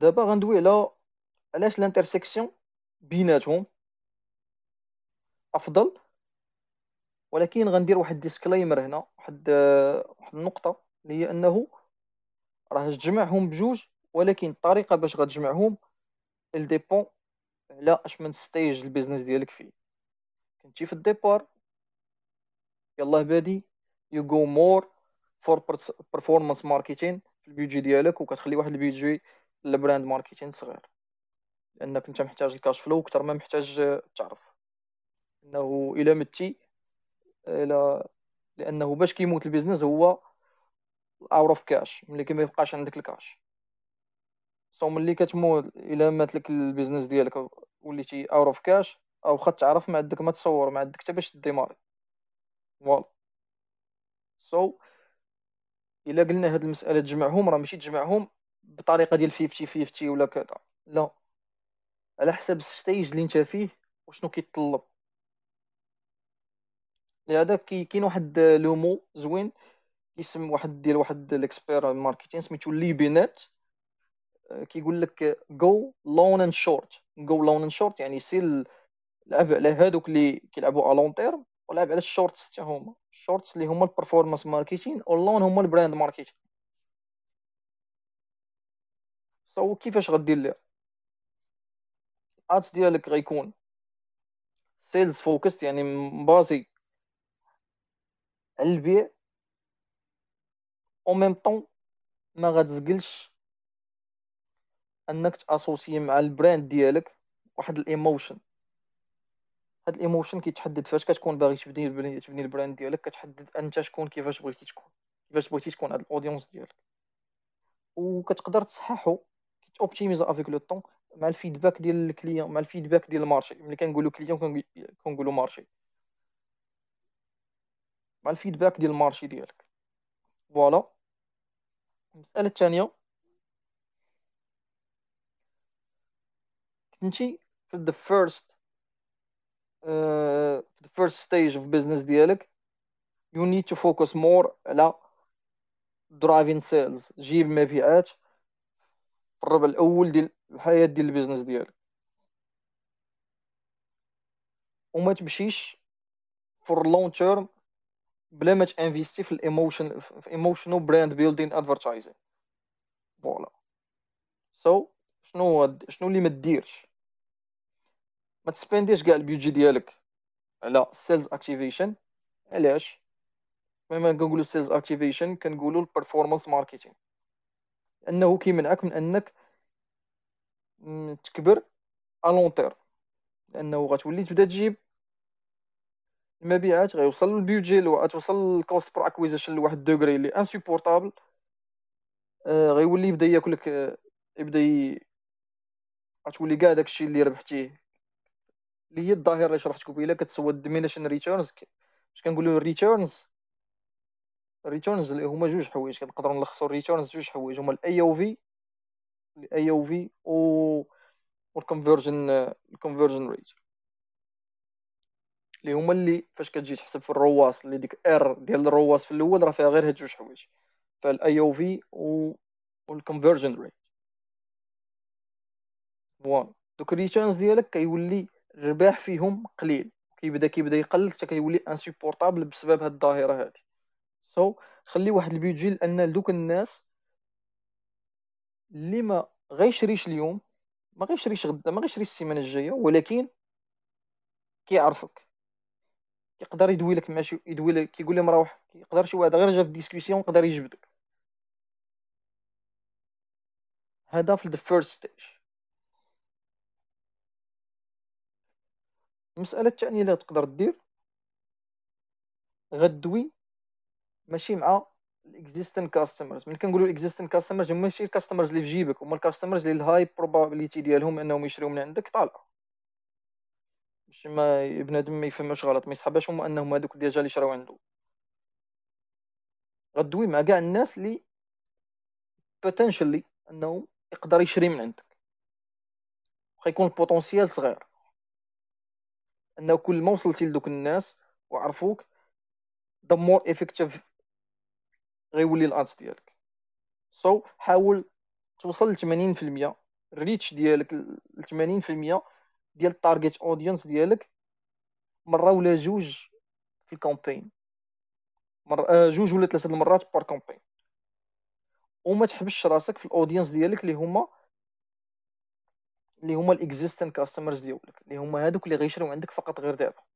دابا غندوي على علاش ال intersection بيناتهم أفضل؟ ولكن غندير واحد disclaimer هنا واحد واحد النقطة اللي هي أنه راه تجمعهم بجوج ولكن الطريقة باش غتجمعهم dépend على أش من stage ال business ديالك فيه. كنتي في ال départ يلاه بادي you go more for performance marketing في البيجي ديالك وكتخلي واحد البيجي لل brand marketing صغير. لانك انت محتاج ال cash flow أكثر ما محتاج تعرف انه إلى متي إلى لأنه باش كيموت ال business هو out of cash ملي كما يبقاش عندك ال cash. so ملي كتموت إلى مات لك ال business ديالك وليتي out of cash أو خا تعرف ما عندك ما تصور ما عندك حتى باش démarrer voilà so الا قلنا هاد المسألة تجمعهم راه ماشي تجمعهم بطريقة ديال 50 50 ولا كذا. لا. على حسب ال stage اللي انت فيه وشنو كيتطلب. لهذا كاين واحد le mot زوين كيسم واحد ديال واحد ال expert marketing سميتو لي بينات كيقول لك go long and short go long and short يعني سير لعب على هادوك اللي كيلعبوا à long terme ولعب على ال shorts حتى هما. ال shorts اللي هما ال performance marketing وال long هما ال brand marketing. so كيفاش غدير ليها؟ ال ads ديالك غيكون sales focus يعني مبازي على البيع. au même temps ما غتزقلش أنك تأسوسي مع ال brand ديالك واحد ال emotion هاد ال emotion كيتحدد فاش كتكون باغي تبني تبني ال brand ديالك كتحدد أنت شكون كيفاش بغيتي تكون كيفاش بغيتي تكون هاد ال audience ديالك. وكتقدر تصححو كيتوبتيميزا avec le temps مع ال feedback ديال ال client مع ال feedback ديال ال marché. ملي كنقولوا client كنقولوا marché. مع ال feedback ديال ال marché ديالك. voilà. المسألة الثانية كنتي في the first uh, the first stage of business ديالك you need to focus more على driving sales. جيب مبيعات. في الربع الأول ديال الحياة ديال ال business ديالك. وما تمشيش for long term بلا ما تانفيستي في ال emotion في emotional brand building advertising voilà so شنو شنو اللي ما ديرش؟ ما تسبينديش كاع البيجي ديالك على sales activation علاش؟ ملي كنقولوا sales activation كنقولوا ال performance marketing لأنه كيمنعك من أنك تكبر à long terme لأنه غتولي تبدأ تجيب المبيعات غيوصل ال budget غتوصل ال cost per acquisition لواحد ال degré اللي insupportable آه غيولي يبدأ ياكلك آه يبدأ. غتولي كاع داكشي اللي ربحتيه. اللي هي الظاهرة اللي شرحت قبيله كتسمى ال diminishing returns اش كنقولوا ال returns ال returns اللي هما جوج حوايج. كنقدروا نلخصوا ال returns جوج حوايج. هما ال AOV ال AOV وال conversion ال conversion rate اللي هما اللي فاش كتجي تحسب في ال ROAS اللي ديك R ديال ال ROAS في الأول راه فيها غير هاد جوج حوايج فال AOV وال conversion rate voilà دوك ال returns ديالك كيولي الرباح فيهم قليل كيبدا كيبدا يقل حتى كيولي insupportable بسبب هاد الظاهره هادي so, خلي واحد ال budget لأن دوك الناس اللي ما غيشريش اليوم ما غيشريش غدا ما غيشريش السيمانة الجاية ولكن كيعرفك يقدر يدوي لك ماشي يدوي لك كيقول لي مروح يقدر شي واحد غير جا في discussion يقدر يجبدك. هذا في ال first stage المسألة الثانية اللي تقدر دير غدوي ماشي مع ال existent customers ملي كنقولوا ال existent customers هما ماشي ال customers اللي في جيبك هما ال customers اللي ال high probability ديالهم إنهم يشريو من عندك طالعه باش ما بنادم ما يفهمش غلط ما يسحبهاش هما إنهم هذوك déjà اللي شراو عنده غدوي مع كاع الناس اللي potentially إنه يقدر يشري من عندك. واخا يكون ال potentiel صغير. إنه كل ما وصلتي لدوك الناس وعرفوك the more effective غيولي ال ads ديالك. so, حاول توصل ل 80% ال reach ديالك ل 80% ديال ال target audience ديالك مرة ولا جوج في ال campaign مر... آه جوج ولا ثلاثة المرات par campaign وما تحبش راسك في ال audience ديالك اللي هما اللي هما ال existent customers ديالك اللي هما هادوك اللي غيشريو عندك فقط غير دابا.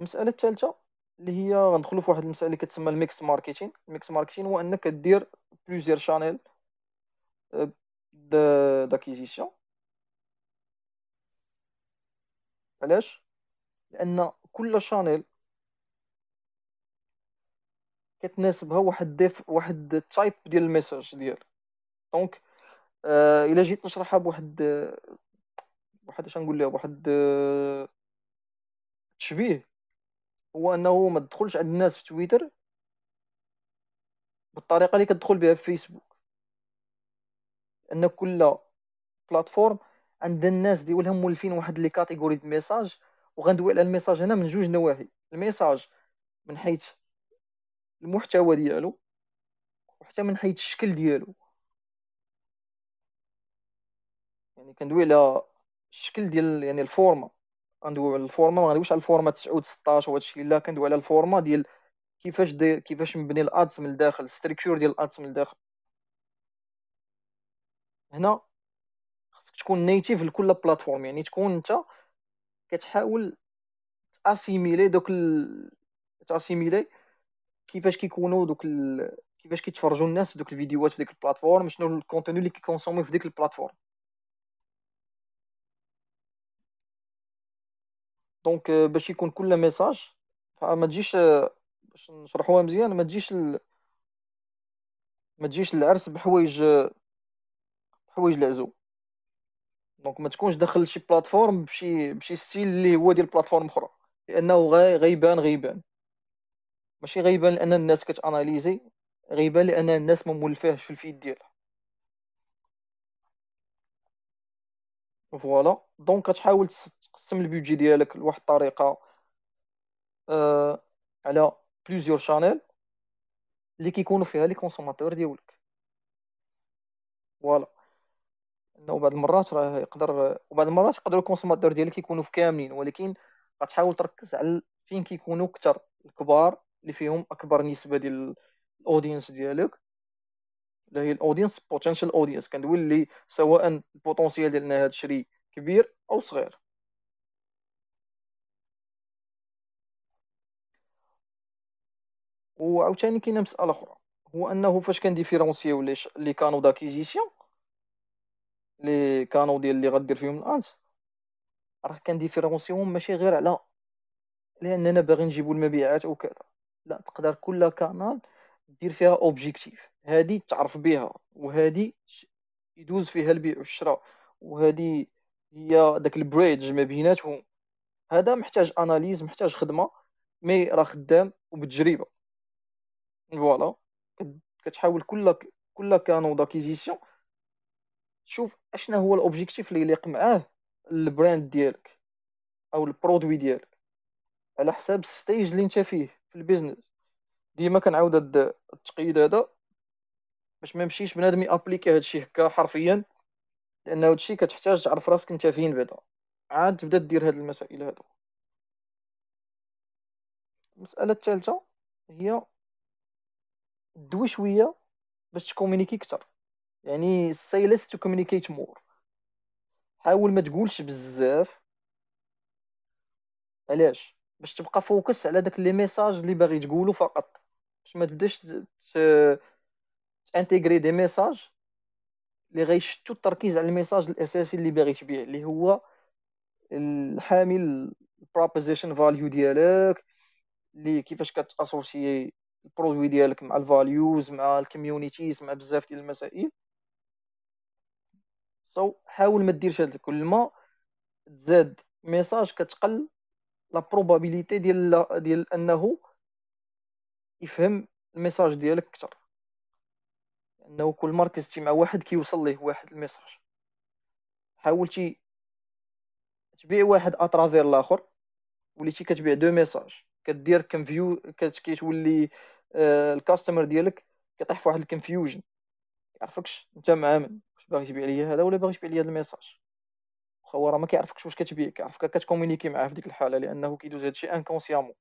المساله الثالثه اللي هي غندخلوا في واحد المسألة اللي كتسمى ال mix marketing ال mix marketing هو أنك دير plusieurs channel d'acquisition علاش؟ لأن كل channel كتناسبها واحد ديف واحد ال type ديال ال message ديال. donc آه إلا جيت نشرحها بواحد واحد اش نقول لها بواحد التشبيه هو أنه ما تدخلش عند الناس في تويتر بالطريقة اللي كتدخل بها في فيسبوك. أن كل platform عند الناس ديالهم مولفين واحد les catégories de messages وغندوي على ال message هنا من جوج نواحي. ال message من حيث المحتوى ديالو وحتى من حيث الشكل ديالو. يعني كندوي على الشكل ديال يعني ال format غندوي على ال format ما غندويش على ال format 9 16 وهادشي. لا كندوي على ال format ديال كيفاش داير كيفاش مبني ال ads من الداخل structure ديال ال ads من الداخل. هنا خصك تكون native لكل platform يعني تكون أنت كتحاول تأسيميلي دوك ال... تأسيميلي كيفاش كيكونوا دوك ال... كيفاش كيتفرجوا الناس دوك الفيديوهات في ديك ال platform شنو ال contenu اللي كيكونسومي في ديك ال platform. donc باش يكون كل message ما تجيش باش نشرحوها مزيان ما تجيش ال... ما تجيش العرس بحوايج بحوايج العزو. donc ما تكونش داخل شي plateforme بشي بشي style اللي هو ديال plateforme أخرى. لأنه غي غيبان غيبان. ماشي غيبان لأن الناس كتأناليزي غيبان لأن الناس ما مولفاهش في ال feed ديالها. voilà donc كتحاول تقسم ال budget ديالك لواحد الطريقة. آه على plusieurs channels اللي كيكونوا فيها les consommateurs ديالك. voilà إنه بعض المرات راه يقدر وبعض المرات يقدر ال consommateur ديالك يكونوا في كاملين ولكن غتحاول تركز على فين كيكونوا أكثر الكبار اللي فيهم أكبر نسبة ديال ال audience ديالك. اللي هي ال audience potential audience كندوي اللي سواء ال potentiel ديال هذا الشري كبير أو صغير. وعاوتاني كاينة مسألة أخرى هو أنه فاش كنديفيرونسيو les canaux d'acquisition les canaux ديال اللي غدير فيهم ال ads راه كنديفيرونسيوهم ماشي غير على لأننا باغي نجيبو المبيعات أو كذا لا تقدر كل canal دير فيها objectif هادي تعرف بها وهادي يدوز فيها البيع والشراء وهادي هي داك ال bridge ما بيناتهم. هذا محتاج analyse محتاج خدمة mais راه خدام وبالتجربه voilà. كتحاول كل كل canaux d'acquisition شوف أشنا هو ال objectif اللي يليق معاه ال brand ديالك أو ال produit ديالك. على حساب ال stage اللي انت فيه في ال business. ديما كنعاود هاد التقييد هذا باش ما يمشيش بنادم يابليكي هادشي هكا حرفيا لأن هادشي كتحتاج تعرف راسك أنت فين بعدا. عاد تبدا دير هاد المسائل هادو. المسألة الثالثة هي دوي شوية باش تكومونيكي أكثر يعني say less to more. حاول ما تقولش بزاف. علاش؟ باش تبقى focus على داك les messages اللي باغي تقولو فقط. باش ما تبداش تانتيغري des messages اللي غيشتتو التركيز على ال message الاساسي اللي باغي تبيع اللي هو الحامل ال proposition value ديالك اللي كيفاش كتاسوسي ال produit ديالك مع ال values مع ال communities مع بزاف ديال المسائل so so, حاول ما ديرش هذا كل ما تزاد message كتقل la probabilité ديال ديال انه يفهم ال message ديالك أكثر إنه كل مره كتجي مع واحد كيوصل ليه واحد ال message. حاولتي تبيع واحد à travers الآخر وليتي كتبيع deux messages. كدير confus كتولي آه ال customer ديالك كيطيح في واحد ال confusion يعرفكش أنت مع من واش باغي تبيع ليا هذا ولا باغي تبيع ليا هذا ال message. واخا هو راه ما كيعرفكش واش كتبيع كيعرفك كتكومونيكي معاه في ديك الحالة لأنه كيدوز هادشي inconsciemment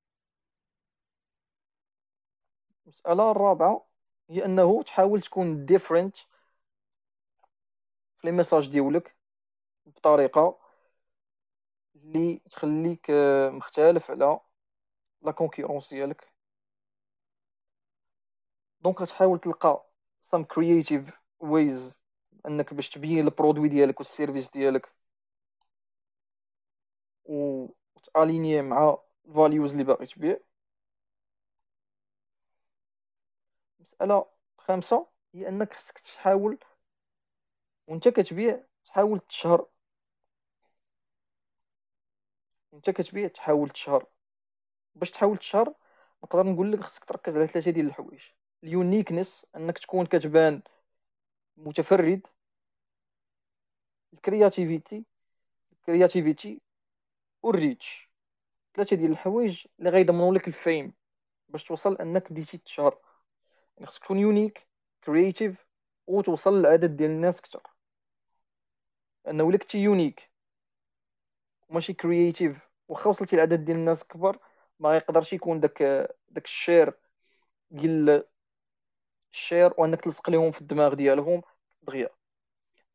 المسألة الرابعة هي أنه تحاول تكون different في les messages ديالك بطريقة اللي تخليك آه، مختلف على la concurrence ديالك. donc غتحاول تلقى some creative ways أنك باش تبين ال produit ديالك وال service ديالك و تاليني مع ال values اللي باغي تبيع. المساله الخامسه هي أنك خصك تحاول وأنت كتبيع تحاول تشهر. انت كتبيع تحاول تشهر. باش تحاول تشهر نقدر نقول لك خصك تركز على ثلاثة ديال الحوايج. ال uniqueness أنك تكون كتبان متفرد. ال creativity ال creativity وال reach ثلاثة ديال الحوايج اللي غيضمنوا لك ال fame. باش توصل أنك بديتي تشهر. يعني خصك تكون unique creative وتوصل لعدد ديال الناس كثر انه ولا كنتي unique وماشي creative واخا وصلتي لعدد ديال الناس كبر ما يقدرش يكون داك داك ال share ديال ال share وأنك تلصق لهم في الدماغ ديالهم دغيا.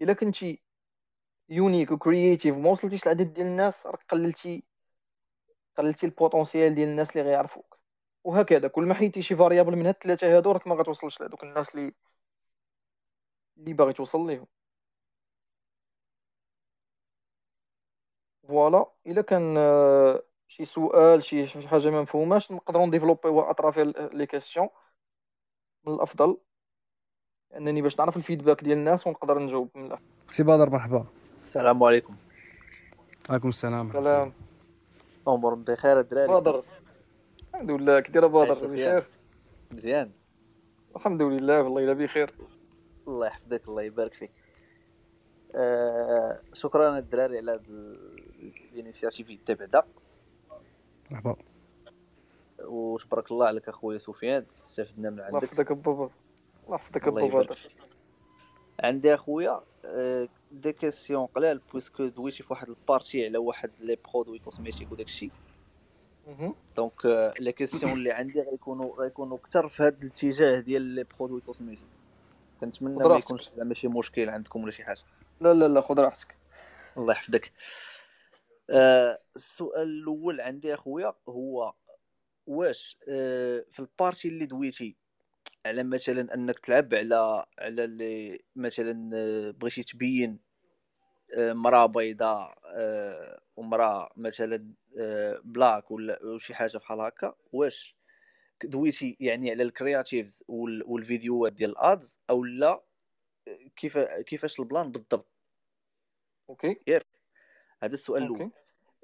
إلا كنتي unique و creative وما وصلتيش لعدد ديال الناس راك قللتي قللتي ال potentiel ديال الناس اللي غيعرفوك. وهكذا. كل ما حيدتي شي variable من هاد الثلاثه هادو راك ما غتوصلش لهذوك الناس اللي اللي باغي توصل ليهم. voilà إلا كان آه، شي سؤال شي حاجة ما مفهوماش نقدروا نديفلوبيوها à travers les questions من الأفضل أنني باش نعرف ال feedback ديال الناس ونقدر نجاوب من الافضل سي بدر مرحبا. السلام عليكم. عليكم السلام. سلام. أمور بخير الدراري. بدر الحمد لله كي داير بدر. بخير. مزيان. الحمد لله والله إلا بخير. الله يحفظك الله يبارك فيك. آه شكرا الدراري على هاد ال initiative تاع بعدا مرحبا. وتبارك الله عليك اخويا سفيان استفدنا من الله عندك. يحفظك بابا الله يحفظك الله بابا عندي أخويا des questions قلال puisque دويتي في واحد ال partie على واحد les produits cosmétiques وداك الشيء مهم. donc les questions اللي عندي غيكونوا غيكونوا أكثر في هذا الاتجاه ديال les produits cosmétiques كنتمنى ما. يكونش زعما شي مشكل عندكم ولا شي حاجة. لا لا لا خذ راحتك. الله يحفظك. آه السؤال الأول عندي اخويا هو واش آه في la partie اللي دويتي على مثلا أنك تلعب على على اللي مثلا آه، بغيتي تبين مراه بيضاء آه، ومراه مثلا آه، بلاك ولا ولا شي حاجة بحال هكا. واش؟ دويتي يعني على ال creatives وال- والفيديوهات ديال ال ads أو لا؟ كيف كيفاش le plan بالضبط؟ okay هذا السؤال الأول.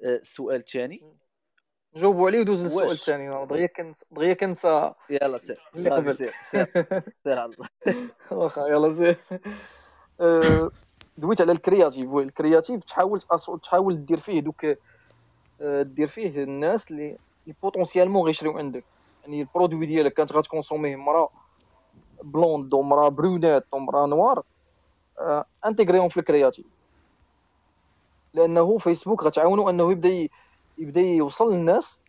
آه، السؤال الثاني. نجاوبوا عليه ودوز للسؤال الثاني. دغيا كنت دغيا كنسى. يلا سير. اللي صافي قبل. سير سير سير. واخا يلا آه، دويت على ال créative oui ال créative تحاول تحاول دير فيه دوك آه، دير فيه الناس اللي potentiellement غيشريو عندك. يعني le produit ديالك كانت غتكونسوميه مرا blonde ومرا brunette ومرا noire آه، انتيغريهم في ال créative. لأنه فيسبوك غتعاونو أنه يبدأ يبدأ يوصل للناس.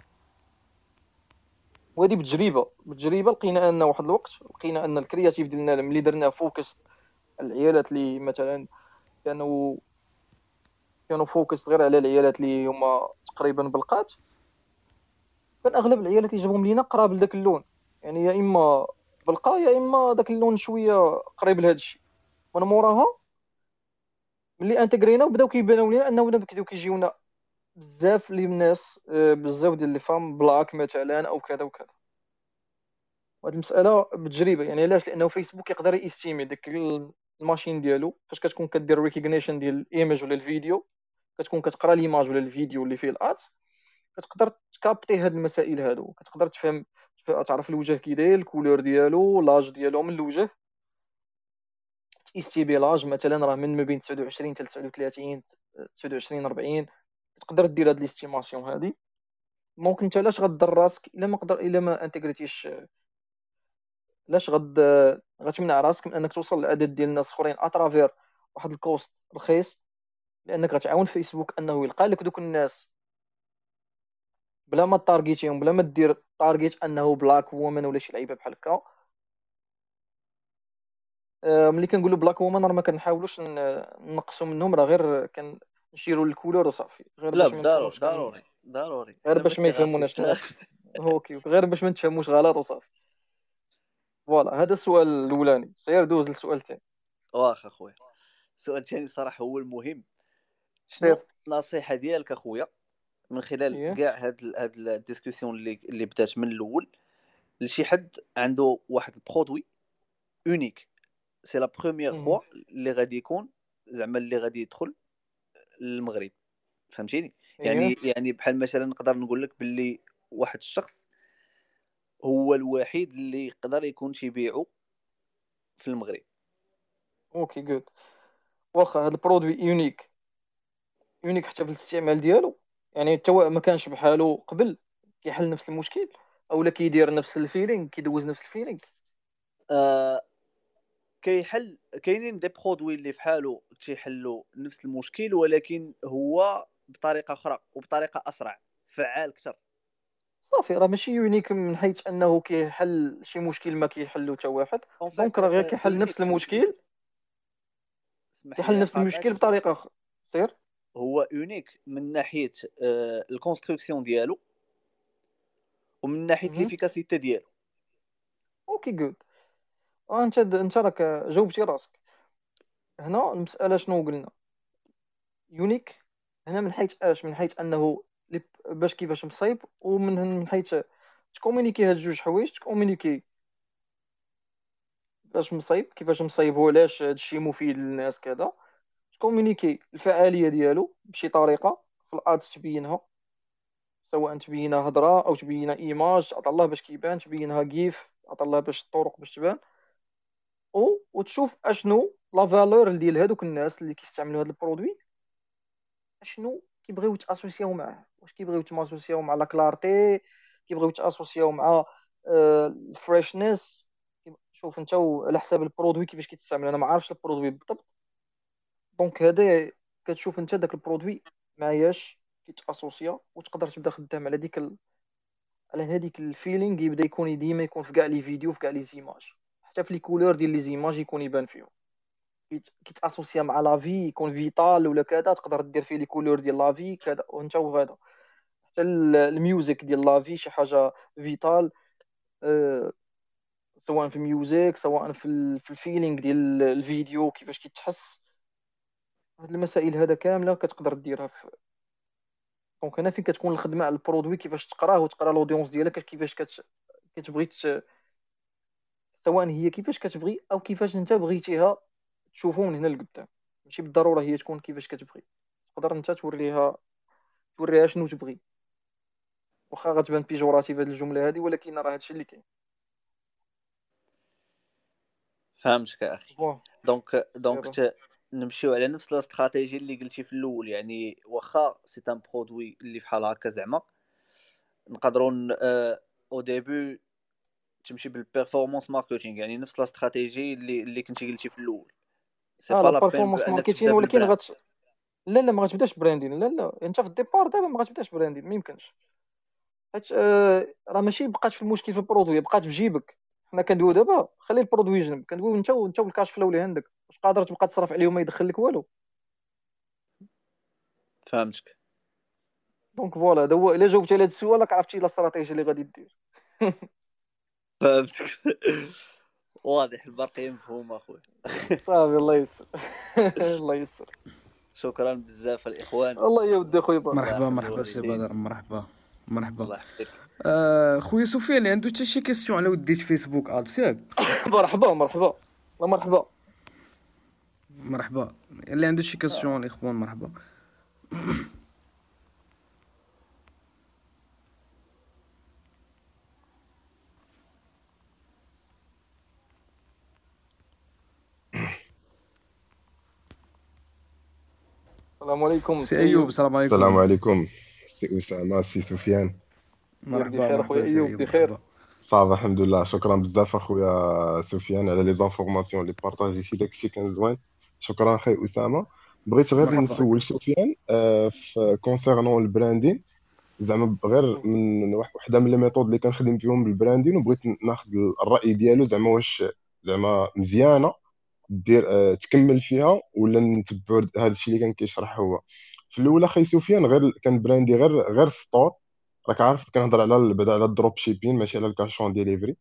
وهذه بتجربة. بتجربة لقينا أن واحد الوقت لقينا أن ال créative ديالنا ملي درناه focus العيالات اللي مثلا كانوا كانوا focus غير على العيالات اللي هما تقريبا بلقات كان أغلب العيالات اللي جابهم لينا قراب لذاك اللون. يعني يا إما بلقا يا إما داك اللون شوية قريب لهذا الشيء. من موراها ملي انتغرينا وبداو كيبانوا لينا أنه بداو كيجيونا. بزاف اللي الناس آه، بزاف ديال les femmes black مثلا أو كذا وكذا. وهاد المسألة بتجربة. يعني علاش؟ لأنه فيسبوك يقدر يستيمي ديك la machine ديالو فاش كتكون كدير recognition ديال ال image ولا الفيديو كتكون كتقرا l'image ولا الفيديو اللي فيه الات كتقدر تكابتي هاد المسائل هادو. كتقدر تفهم تعرف الوجه كي داير la couleur ديالو l'âge ديالو من الوجه. تيستي l'âge مثلا راه من ما بين 29 حتى 39 29 40 تقدر دير هاد l'estimation هادي. donc انت علاش غدر راسك؟ إلا ما قدر إلا ما انتغريتيش علاش غد غتمنع راسك من انك توصل لعدد ديال الناس اخرين à travers واحد ال cost رخيص؟ لانك غتعاون فيسبوك انه يلقى لك دوك الناس بلا ما تارجيتيهم بلا ما دير target انه black women ولا شي لعيبة بحال هكا. آه، ملي كنقولوا black women راه ما كنحاولوش نقصوا منهم راه غير كنشيروا la couleur وصافي. غير لا ضروري ضروري ضروري غير باش ما يفهموناش okay غير باش ما نتفهموش غلط وصافي. voilà هذا السؤال الأولاني. سير دوز للسؤال الثاني واخا أخويا. السؤال الثاني صراحة هو المهم. شنو النصيحة ديالك أخويا من خلال كاع هاد هاد la discussion اللي اللي بدات من الأول لشي حد عنده واحد le produit unique c'est la première fois اللي غادي يكون زعما اللي غادي يدخل للمغرب. فهمتيني؟ يعني يعني بحال مثلا نقدر نقول لك باللي واحد الشخص هو الوحيد اللي يقدر يكون تيبيعو في المغرب. okay good واخا هذا le produit unique. unique حتى في الاستعمال ديالو. يعني حتى ما كانش بحالو قبل كيحل نفس المشكل اولا كيدير نفس ال feeling كيدوز نفس ال feeling آه كيحل كاينين des produits اللي فحالو تيحلوا نفس المشكل ولكن هو بطريقة أخرى وبطريقة أسرع فعال أكثر صافي راه ماشي unique من حيث أنه كيحل شي مشكل ما كيحلو حتى واحد. donc راه غير كيحل نفس المشكل. كيحل نفس المشكل بطريقة أخرى سير هو unique من ناحية آه، la construction ديالو ومن ناحية l'efficacité ديالو. okay good أنت أنت راك جاوبتي راسك. هنا المسألة شنو قلنا؟ unique هنا من حيث أش؟ من حيث أنه باش كيفاش مصايب ومن من حيث هاد جوج حوايج تكومونيكي باش مصايب كيفاش مصايب وعلاش هادشي مفيد للناس كذا. تكومونيكي الفعالية ديالو بشي طريقة في ال ads تبينها سواء تبينها هضره أو تبينها image عطا الله باش كيبان تبينها كيف عطا الله باش الطرق باش تبان. أو وتشوف أشنو la valeur ديال هادوك الناس اللي كيستعملوا هاد le produit أشنو كيبغيو يتاسوسياو معاه. واش كيبغيو يتاسوسياو مع la clarté كيبغيو يتاسوسياو مع ال freshness. شوف انت على حساب le produit كيفاش كيتستعمل. أنا ما عارفش le produit بالضبط. donc هذا كتشوف انت داك produit معاياش كيتاسوسيا وتقدر تبدا خدام على ديك ال... على هذيك ال feeling يبدا يكون ديما يكون في كاع les vidéos في كاع les images. حتى في les couleurs ديال les images يكون يبان فيهم. كيتأسوسيا مع la vie يكون vital ولا كذا تقدر دير فيه les couleurs ديال la vie كذا وانت وهذا حتى ال music ديال la vie شي حاجة vital أه سواء في ال music سواء في, في ال feeling ديال الفيديو كيفاش كيتحس هاد المسائل هذا كاملة كتقدر ديرها في donc هنا فين كتكون الخدمة على les produits كيفاش تقراه وتقرا l'audience ديالك كيفاش كت... كتبغي. سواء هي كيفاش كتبغي أو كيفاش أنت بغيتيها تشوفو من هنا لقدام. ماشي بالضرورة هي تكون كيفاش كتبغي. تقدر أنت توريها توريها شنو تبغي. واخا غتبان péjorative هاد الجملة هادي ولكن راه هادشي اللي كاين. فهمتك أخي. donc donc نمشيو على نفس la stratégie اللي قلتي في الأول. يعني واخا c'est un produit اللي فحال هكا زعما نقدروا au début تمشي بال en: performance marketing يعني نفس الاستراتيجي اللي اللي كنتي قلتي في الأول. c'est pas la performance marketing ولكن غت لا لا ما غتبداش branding لا لا انت في ال départ دابا ما غتبداش branding ما يمكنش. حيت آه راه ماشي بقات في المشكل في ال produit بقات في جيبك. حنا كندويو دابا خلي ال produit جنب كندويو انت وانت وال cash flow اللي عندك. واش قادر تبقى تصرف عليه وما يدخل لك والو؟ فهمتك. donc voilà هذا هو الا جاوبتي على هذا السؤال راك عرفتي la stratégie اللي غادي دير. فهمتك. واضح البرقية مفهومة اخويا صافي الله يسر. الله يسر. شكرا بزاف الإخوان. الله يودي خويا مرحبا مرحبا سي بدر مرحبا مرحبا. الله يحفظك. آه، خويا سفيان اللي عنده حتى شي كيستيون على وديت فيسبوك ادس ياك مرحبا مرحبا. مرحبا. مرحبا. اللي عنده شي كاستيون الاخوان مرحبا. السلام عليكم سي أيوب السلام عليكم. السلام عليكم. سي اسامه سي سفيان. مرحبا بخير أخويا أيوب بخير. صافي الحمد لله شكرا بزاف أخويا سفيان على les informations اللي partagيتي داكشي كان زوين شكرا أخي اسامه بغيت غير نسول سفيان آه، في concernant ال branding زعما غير من واحد- وحده من les méthodes اللي كنخدم فيهم بال branding وبغيت ناخذ الرأي ديالو. زعما واش زعما مزيانة. دير آه، تكمل فيها ولا نتبعوا هذا الشيء اللي كان كيشرح هو. في الأولى أخي سفيان غير كان brandي غير غير store. راك عارف كنهضر على بعدا على ال dropshipping ماشي على ال cash on delivery.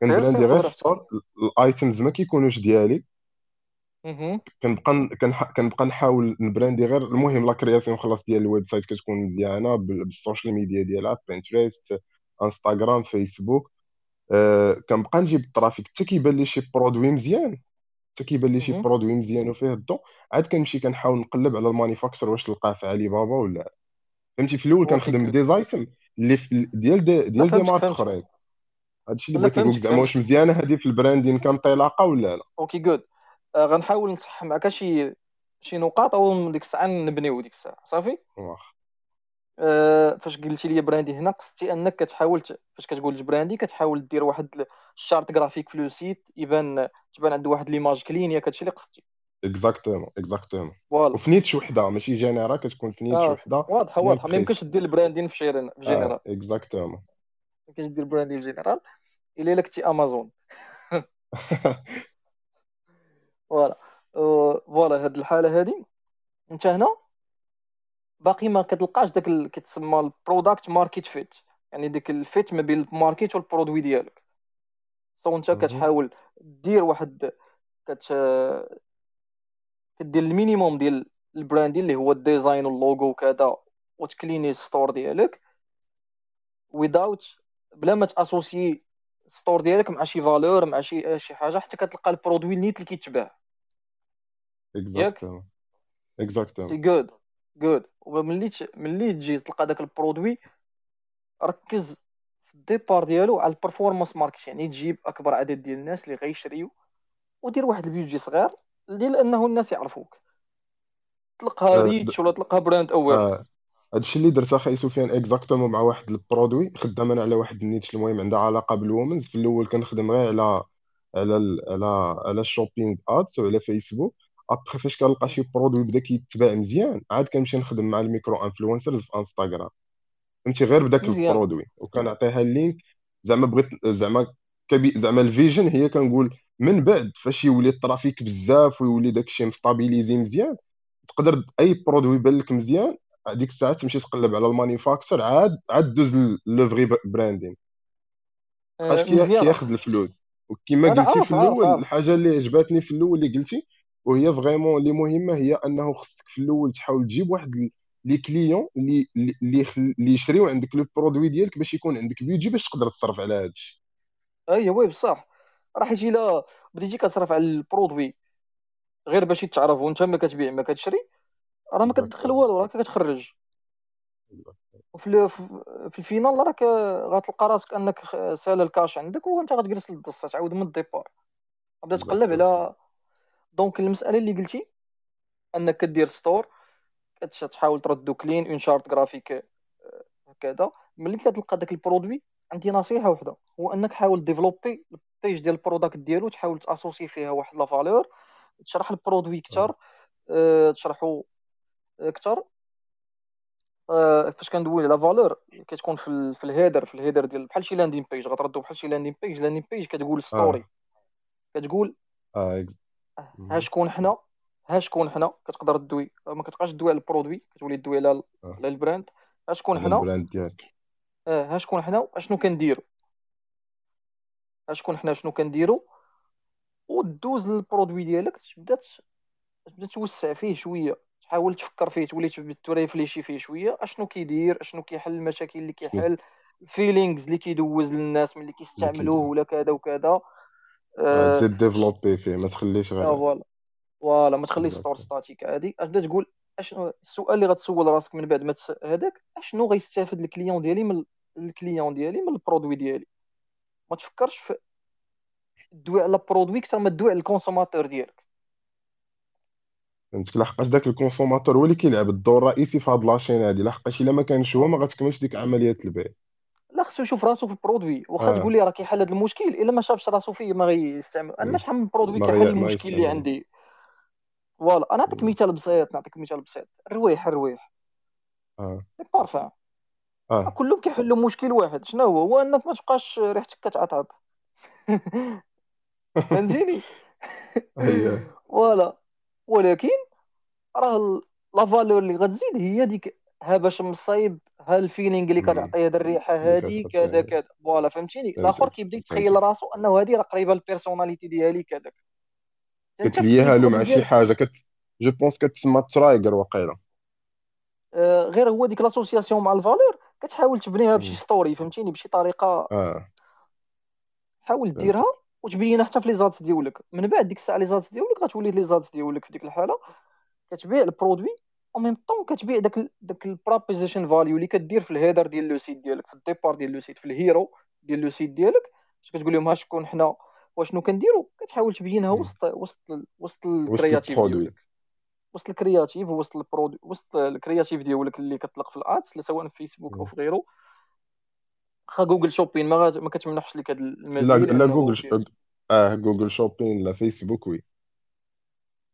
كان brandي غير store ال items ما كيكونوش ديالي. كنبقى كنبقى نحاول نbrandي غير المهم la création خلاص ديال ال website كتكون مزيانة بال- بال social media ديالها Pinterest Instagram Facebook كنبقى نجيب ال traffic. حتى كيبان لي شي produit مزيان. حتى كيبان لي شي produit مزيان وفيه الضوء. عاد كنمشي كنحاول نقلب على ال manufacturer واش نلقاه في علي بابا ولا. لا. فهمتي في الأول كنخدم جود des items اللي في ديال دي ديال des marques أخرين. هادشي اللي بغيت نقول زعما واش مزيانة هذه في ال branding كانطلاقة ولا لا. okay جود آه غنحاول نصحح معك شي شي نقاط أو ديك الساعة نبنيو ديك الساعة. صافي؟ واخا. فاش قلتي لي brandي هنا قصدتي أنك كتحاول. فاش كتقول براندي كتحاول دير واحد ال charte graphique في le site يبان تبان عنده واحد l'image clean ياك هادشي اللي قصدتي. exactement exactement voilà وفي niche وحدة ماشي général كتكون في niche آه وحدة. واضحة واضحة. ما يمكنش دير ال branding في جيرين في آه général exactement ما يمكنش دير branding général إلا إلا كنتي Amazon voilà آه، فوالا هاد الحالة هادي. أنت هنا؟ باقي ما كتلقاش داك ال... كتسمى ال product market fit. يعني ديك ال fit ما بين ال market وال produit ديالك. so انت. كتحاول دير واحد كت كدير ال minimum ديال ال branding اللي هو ال design وال logo وكذا وتcleanي ال store ديالك. without بلا ما تassocier ال store ديالك مع شي valeur مع شي شي حاجة حتى كتلقى ال produit net اللي كيتباع. ياك؟ exactement سي جود جود وملي ملي تجي تلقى داك ال produit ركز في ال départ ديالو على ال performance market يعني تجيب أكبر عدد ديال الناس اللي غيشريو ودير واحد ال budget صغير ديال انه الناس يعرفوك. تلقاها آه، د- reach ولا تلقاها brand آه، awareness هادشي اللي درت أخي سفيان exactement مع واحد ال produit خدام أنا على واحد ال niche المهم عندها علاقة بال women's في الأول كنخدم غير على على على على ال shopping ads وعلى Facebook après فاش كنلقى شي produit بدا كيتباع مزيان عاد كنمشي نخدم مع ال micro influencers في انستغرام. فهمتي؟ غير بداك ال produit وكنعطيها ال link. زعما بغيت زعما كبي زعما ال vision هي كنقول من بعد فاش يولي ال traffic بزاف ويولي داكشي مstabilisé مزيان تقدر أي produit يبان لك مزيان ديك الساعة تمشي تقلب على ال manufacturer عاد عاد دوز le vrai branding آه، مزيان. كياخذ الفلوس. وكما قلتي في الأول الحاجة اللي عجبتني في الأول اللي قلتي وهي vraiment اللي مهمة هي أنه خصك في الأول تحاول تجيب واحد les clients اللي اللي اللي يشريو عندك le produit ديالك باش يكون عندك بيجي باش تقدر تصرف على هذا الشيء أي oui بصح. راه حيت الا بديتي كتصرف على ال produit غير باش يتعرف وأنت ما كتبيع ما كتشري راه ما كتدخل والو راك كتخرج. وفي في ال final راك غتلقى راسك أنك سال الكاش عندك وأنت غتجلس للدصة تعاود من ال départ. تبدا تقلب على donc المسألة اللي قلتي أنك كدير store كتحاول تردو clean en charte graphique هكذا. ملي كتلقى داك ال produit عندي نصيحة واحدة هو أنك حاول développer ال page ديال ال product ديالو تحاول تassocier فيها واحد la valeur تشرح ال produit أكثر أه تشرحو أكثر أه فاش كندوي على valeur كتكون في ال في ال header في ال header ديال بحال شي landing page غتردو بحال شي landing page landing page كتقول story كتقول آه إكز- ها شكون حنا؟ ها شكون حنا؟ كتقدر تدوي ما كتبقاش تدوي على ال produit كتولي تدوي على آه. على ال brand. ها شكون حنا؟ ال brand ديالك. آه ها شكون حنا؟ اشنو كنديرو؟ ها شكون حنا؟ شنو كنديرو؟ ودوز لل produit ديالك تبدا تبدا توسع فيه شوية. تحاول تفكر فيه تولي تريفليشي فيه شوية. اشنو كيدير؟ اشنو كيحل المشاكل اللي كيحل؟ ال feelings اللي كيدوز للناس ملي كيستعملوه. ولا كذا وكذا. تزيد développer فيه ما تخليش آه، غير. voilà. voilà ما تخليش store statique. عادي بدا تقول أشنو السؤال اللي غتسول راسك من بعد؟ ما. هذاك أشنو غيستافد ال client ديالي من ال client ديالي من ال produit ديالي؟ ما تفكرش في دوي على produit أكثر ما دوي على ال consommateur ديالك. فهمتك؟ لحقاش داك ال consommateur هو اللي كيلعب الدور الرئيسي في هاد la chaîne هادي. لحقاش إلا ما كانش هو ما غتكملش ديك عمليه البيع. لا خصو يشوف راسو في ال produit واخا آه. تقول لي راه كيحل هذا المشكل إلا ما شافش راسو فيه ما غيستعمل. أنا ما شحال من produit كيحل المشكل اللي عندي. voilà أنا نعطيك مثال بسيط نعطيك مثال بسيط. الرويح الرويح. آه. بارفان. آه. كلهم كيحلوا مشكل واحد. شنو هو؟ هو أنك ما تبقاش ريحتك كتعطعط فهمتيني؟ هي voilà. ولكن راه la valeur اللي غتزيد هي ديك ها باش مصايب ها ال feeling اللي. كتعطي هاد الريحه هادي كذا كذا. voilà فهمتيني؟ الآخر كيبدا يتخيل راسو أنه هادي راه قريبة لل personnalité ديالي كذا. أنت في كتليها له مع شي حاجة كت جو بونس كتسمى trigger وقيلا آه، غير هو ديك l'association مع ال valeur كتحاول تبنيها بشي. story فهمتيني؟ بشي طريقة. آه. حاول ديرها وتبينها حتى في les ads ديالك. من بعد ديك الساعة les ads ديالك غتولي les ads ديالك في ديك الحالة. كتبيع ال produit au même temps كتبيع داك داك ال proposition value اللي كدير في ال header ديال le site ديالك في ال départ ديال le site في ال hero ديال le site ديالك باش كتقول لهم ها شكون حنا واشنو كنديرو؟ كتحاول تبينها. وسط وسط وسط الكرياتيف ديالك. وسط الكرياتيف وسط البرودوي وسط الكرياتيف ديالك اللي كتطلق في ال ads سواء في فيسبوك أو. في غيره. واخا جوجل shopping ما ما كتمنحش لك هذه لا المزيه لا لأنه جوجل آه جوجل shopping لا فيسبوك oui.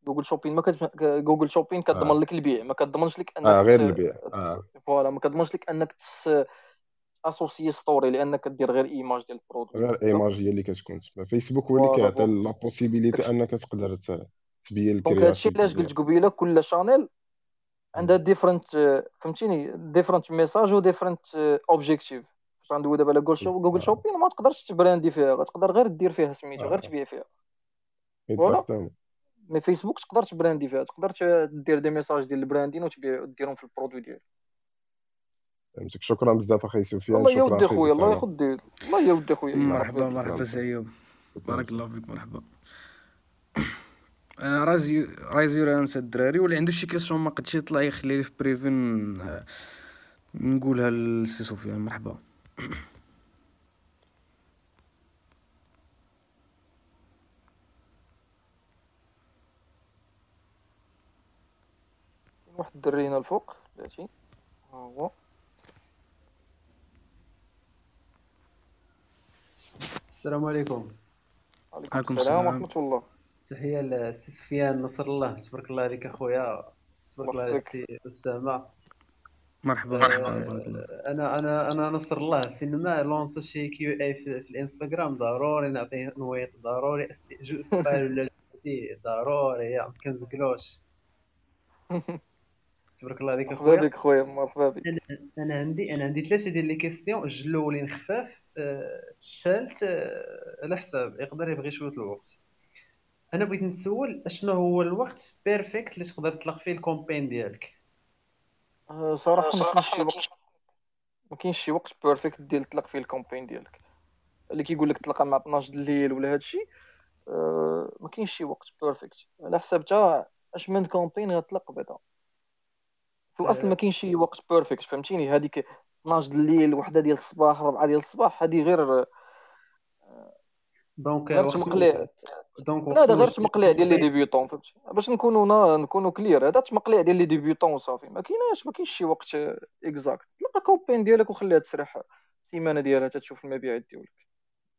جوجل shopping ما كت... جوجل shopping كتضمن آه. لك البيع ما كتضمنش لك أنك آه غير. البيع. آه. voilà ما كتضمنش لك أنك تس associer story لأنك كدير غير image ديال ال produit. غير image هي اللي كتكون تما فيسبوك هو اللي كيعطي la possibilité أنك تقدر تبين donc هادشي علاش قلت قبيلة كل channel عندها. different فهمتيني؟ different message و different objectif فاش غندوي دابا على جوجل شو جوجل shopping ما تقدرش تبراندي فيها غتقدر غير دير فيها سميتو غير آه. تبيع فيها. voilà. mais فيسبوك تقدر تبراندي فيها تقدر دير des messages ديال ال branding وتبيع ديرهم في ال produit ديالك. فهمتك. شكرا بزاف أخي سفيان الله يا شكرا ودي أخي خويا الله ياخد الله يا ودي خويا. مرحبا مرحبا سي ايوب بارك الله فيك مرحبا. آه، رازي raise hands الدراري واللي عنده شي question ما قدش يطلع يخلي لي في privé آه، نقولها للسي سفيان مرحبا. واحد الدري هنا الفوق بلاتي ها هو. السلام عليكم. عليكم عليكم السلام ورحمة الله. تحية للسي سفيان نصر الله. تبارك الله عليك أخويا. تبارك الله بك. السي أسامة. مرحبا. مرحبا آه، أنا أنا أنا نصر الله. فين ما لونس شي كيو أي في, في الإنستغرام ضروري نعطيه نويط. ضروري جو- سؤال ولا ضروري يا ما كنزقلوش. تبارك الله عليك مرحبا اخويا بك خويا مرحبا بك أنا أنا عندي أنا عندي ثلاثة ديال les questions جوج الأولين خفاف آه، الثالث آه، على حساب يقدر يبغي شوية الوقت. أنا بغيت نسول أشنو هو الوقت perfect اللي تقدر تطلق فيه ال campagne ديالك. آه، صراحة ما كاينش شي وقت ما كاينش شي وقت perfect ديال تطلق فيه ال campagne ديالك. اللي كيقول لك تطلقها مع 12 د الليل ولا هادشي ما كاينش شي وقت perfect على حساب تا أش من campagne غتطلق بعدا في الأصل ما كاينش شي وقت perfect فهمتيني؟ هذيك 12 د الليل وحدة ديال الصباح ربعة ديال الصباح هذه غير donc غير وقت تمقليع donc لا هذا غير تمقليع ديال les débutants فهمتي؟ باش نكونوا نا- نكونوا clair هذا تمقليع ديال les débutants وصافي ما كايناش ما كاينش شي وقت exact طلق ال campagne ديالك وخليها تسرح السيمانه ديالها تتشوف المبيعات ديالك.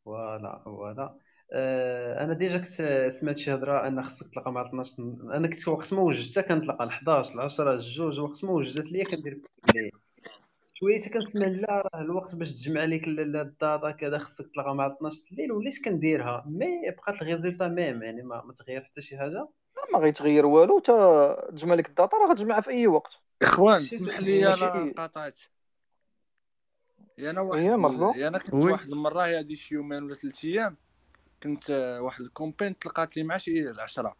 voilà voilà آه، أنا déjà كنت سمعت شي هضرة أن خصك تطلقها مع 12 أنا كنت وقت ما وجدتها كنطلقها ل 11 ل 10 الجوج وقت ما وجدت ليا كندير بالليل شوية كنسمع لا راه الوقت باش تجمع لك ال- ال- ال data كذا خصك تطلقها مع 12 الليل وليت كنديرها؟ mais بقات ال résultat même يعني ما, ما تغير حتى شي حاجة. لا ما غيتغير والو تا تجمع لك ال data راه غتجمعها في أي وقت. إخوان شي لي أنا قاطعت يا أنا هي واحد مرحبا. ال... يا أنا كنت واحد المرة هذه شي يومين ولا ثلاث أيام كنت آه، واحد الكومبين تلقات لي مع شي العشرة.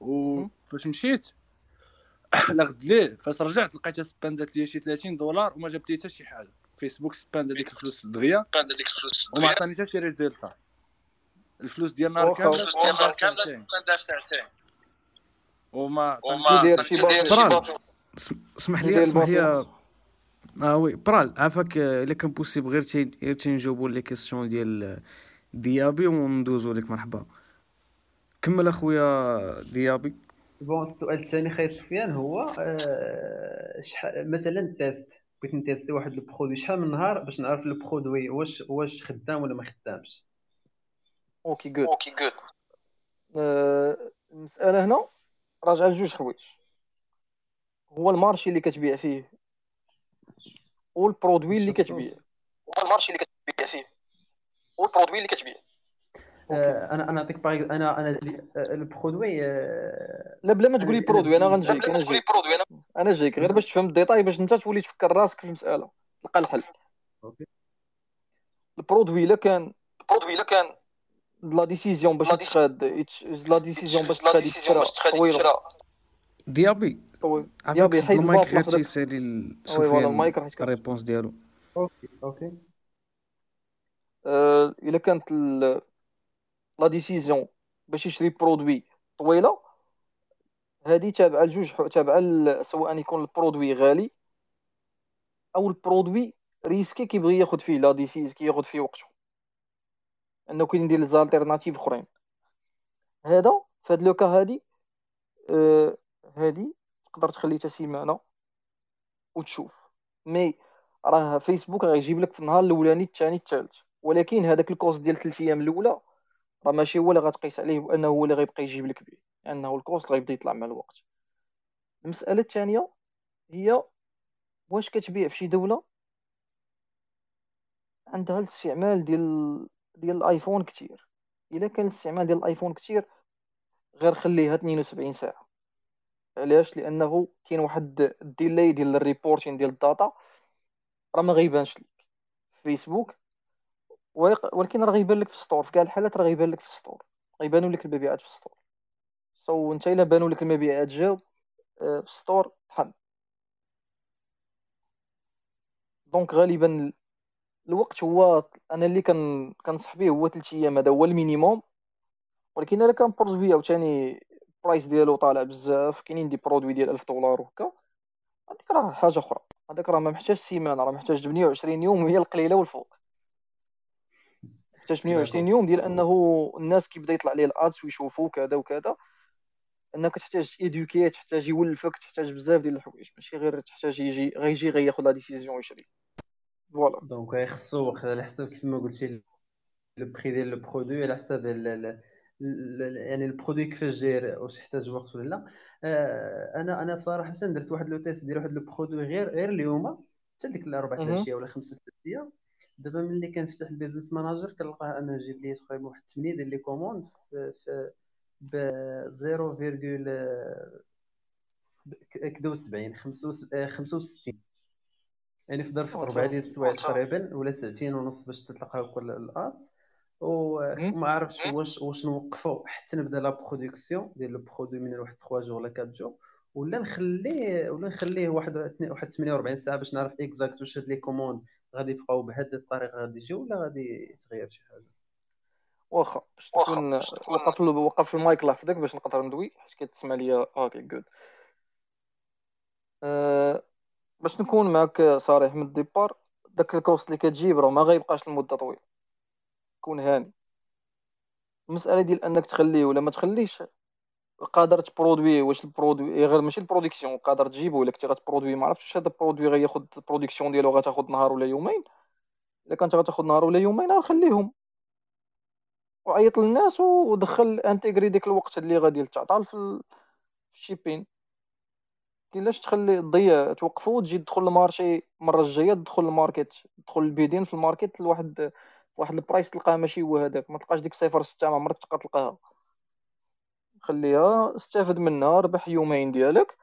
مهم. وفاش مشيت لغد ليه فاش رجعت لقيتها سباندات لي شي 30 دولار وما جابت لي حتى شي حاجة. فيسبوك سباند هذيك الفلوس دغيا وما عطاني حتى شي ريزلتا الفلوس ديال النهار واخا كاملة واخا spend ها في ساعتين. وما وما اسمح لي اسمح لي. آه وي برال عافاك إلا كان possible غير تنجاوبوا لي question ديال ديابي وندوزو لك مرحبا. كمل أخويا ديابي. Bon السؤال الثاني خاي سفيان هو أه شحال مثلا ال test بغيت ن tester واحد ال produit شحال من نهار باش نعرف ال produit واش واش خدام ولا ما خدامش؟ Okay good okay good المسألة هنا راجعه لجوج حوايج هو ال marché اللي كتبيع فيه وال produit اللي كتبيع. هو ال marché اللي كتبيع فيه. وال produit اللي كتبيع أنا أنا نعطيك باغ أنا أنا ال produit آه، لا بلا ما تقولي produit أنا غنجيك أنا جايك أنا جايك غير باش تفهم ال détail باش أنت تولي تفكر راسك في المسألة. تلقى الحل. ال produit إلا كان ال produit إلا كان la décision باش تخاد la décision باش تخاد ديابي ديابي حيت المايك غير تيسالي ال réponse ديالو Okay Okay. إلا كانت la décision باش يشري produit طويلة هذه تابعة لجوج تابعة سواء يكون ال produit غالي أو ال produit risqué كيبغي ياخذ فيه la décis كياخذ فيه وقته. أنه كاين ندير des alternatives أخرين. هذا في هاد le cas هادي آه هادي تقدر تخلي حتى سيمانة وتشوف. mais راه فيسبوك غيجيب لك في النهار الأولاني الثاني الثالث. ولكن هذاك ال cost ديال 3 أيام الأولى راه ماشي هو اللي غتقيس عليه بانه هو اللي غيبقى يجيب لك به لأنه ال cost غيبدا يطلع مع الوقت. المسألة الثانية هي واش كتبيع في شي دولة عندها الاستعمال ديال ديال الآيفون كتير. إلا كان الاستعمال ديال الآيفون كتير غير خليها 72 ساعة. علاش؟ لأنه كاين واحد ال délai ديال ال reporting ديال ال data راه ما غيبانش لك. فيسبوك ولكن راه غيبان لك في ال store. في كاع الحالات راه غيبان لك في ال store. غيبانوا لك المبيعات في ال store. So انت إلا بانوا لك المبيعات جاو آه، في ال store طحن donc غالبا الوقت هو أنا اللي كان كنصح به هو 3 أيام هذا هو ال minimum. ولكن إلا كان produit عاوتاني ال price ديالو طالع بزاف كاينين des produits ديال 1000 دولار وهكا هذيك راه حاجة أخرى. هذاك راه ما محتاج سيمانة راه محتاج 28 يوم وهي القليلة والفوق. محتاج 28 يوم ديال أنه الناس كيبدا يطلع ليه ال ads ويشوفوا كذا وكذا أنك تحتاج éduquer تحتاج يولفك تحتاج بزاف ديال الحوايج ماشي غير تحتاج يجي غيجي غياخذ la décision يشري Voilà donc غيخصو على حسب كيف ما قلتي le prix ديال le produit على حسب يعني ال produit كيفاش داير واش يحتاج وقت ولا لا أنا أنا صراحة درت واحد le test ديال واحد le produit غير غير اليوم. حتى ديك الاربع الاشياء ولا خمسة الاشياء دابا ملي كنفتح ال business manager كنلقاه أنا جيب لي تقريبا واحد 8 ديال les commandes في, ب 0.75 65 يعني في ظرف ربع ديال السوايع تقريبا ولا ساعتين ونص باش تتلقى كل ال ads وما عرفتش واش واش نوقفوا حتى نبدأ la production ديال ال produit من واحد 3 jours ولا 4 jours. ولا نخليه ولا نخليه واحد واحد 48 ساعة باش نعرف exact واش هاد les commandes غادي يبقاو بهاد الطريقة غادي يجيو ولا غادي يتغير شي حاجة؟ واخا باش تكون وقف وقف المايك الله يحفظك باش نقدر ندوي حيت كتسمع ليا. Okay good أه باش نكون معك صريح من ال départ داك ال cost اللي كتجيب راه ما غيبقاش لمدة طويلة. كون هاني. المسألة ديال أنك تخليه ولا ما تخليش قادر تبرودوي واش البرودوي غير ماشي البرودكسيون قادر تجيبو ولا كنتي غتبرودوي ما عرفتش واش هذا البرودوي غياخد البرودكسيون ديالو غتاخد نهار ولا يومين؟ إلا كانت غتاخد نهار ولا يومين غنخليهم وعيط للناس ودخل انتيغري ديك الوقت اللي غادي تعطى في الشيبين. كاينلاش تخلي تضيع توقفو وتجي تدخل المارشي المره الجاية تدخل الماركت تدخل ال bidding في ال market لواحد واحد ال price تلقاه ماشي هو هذاك ما تلقاش ديك صفر ستة ما عمرك تلقاها. خليها استافد منها ربح يومين ديالك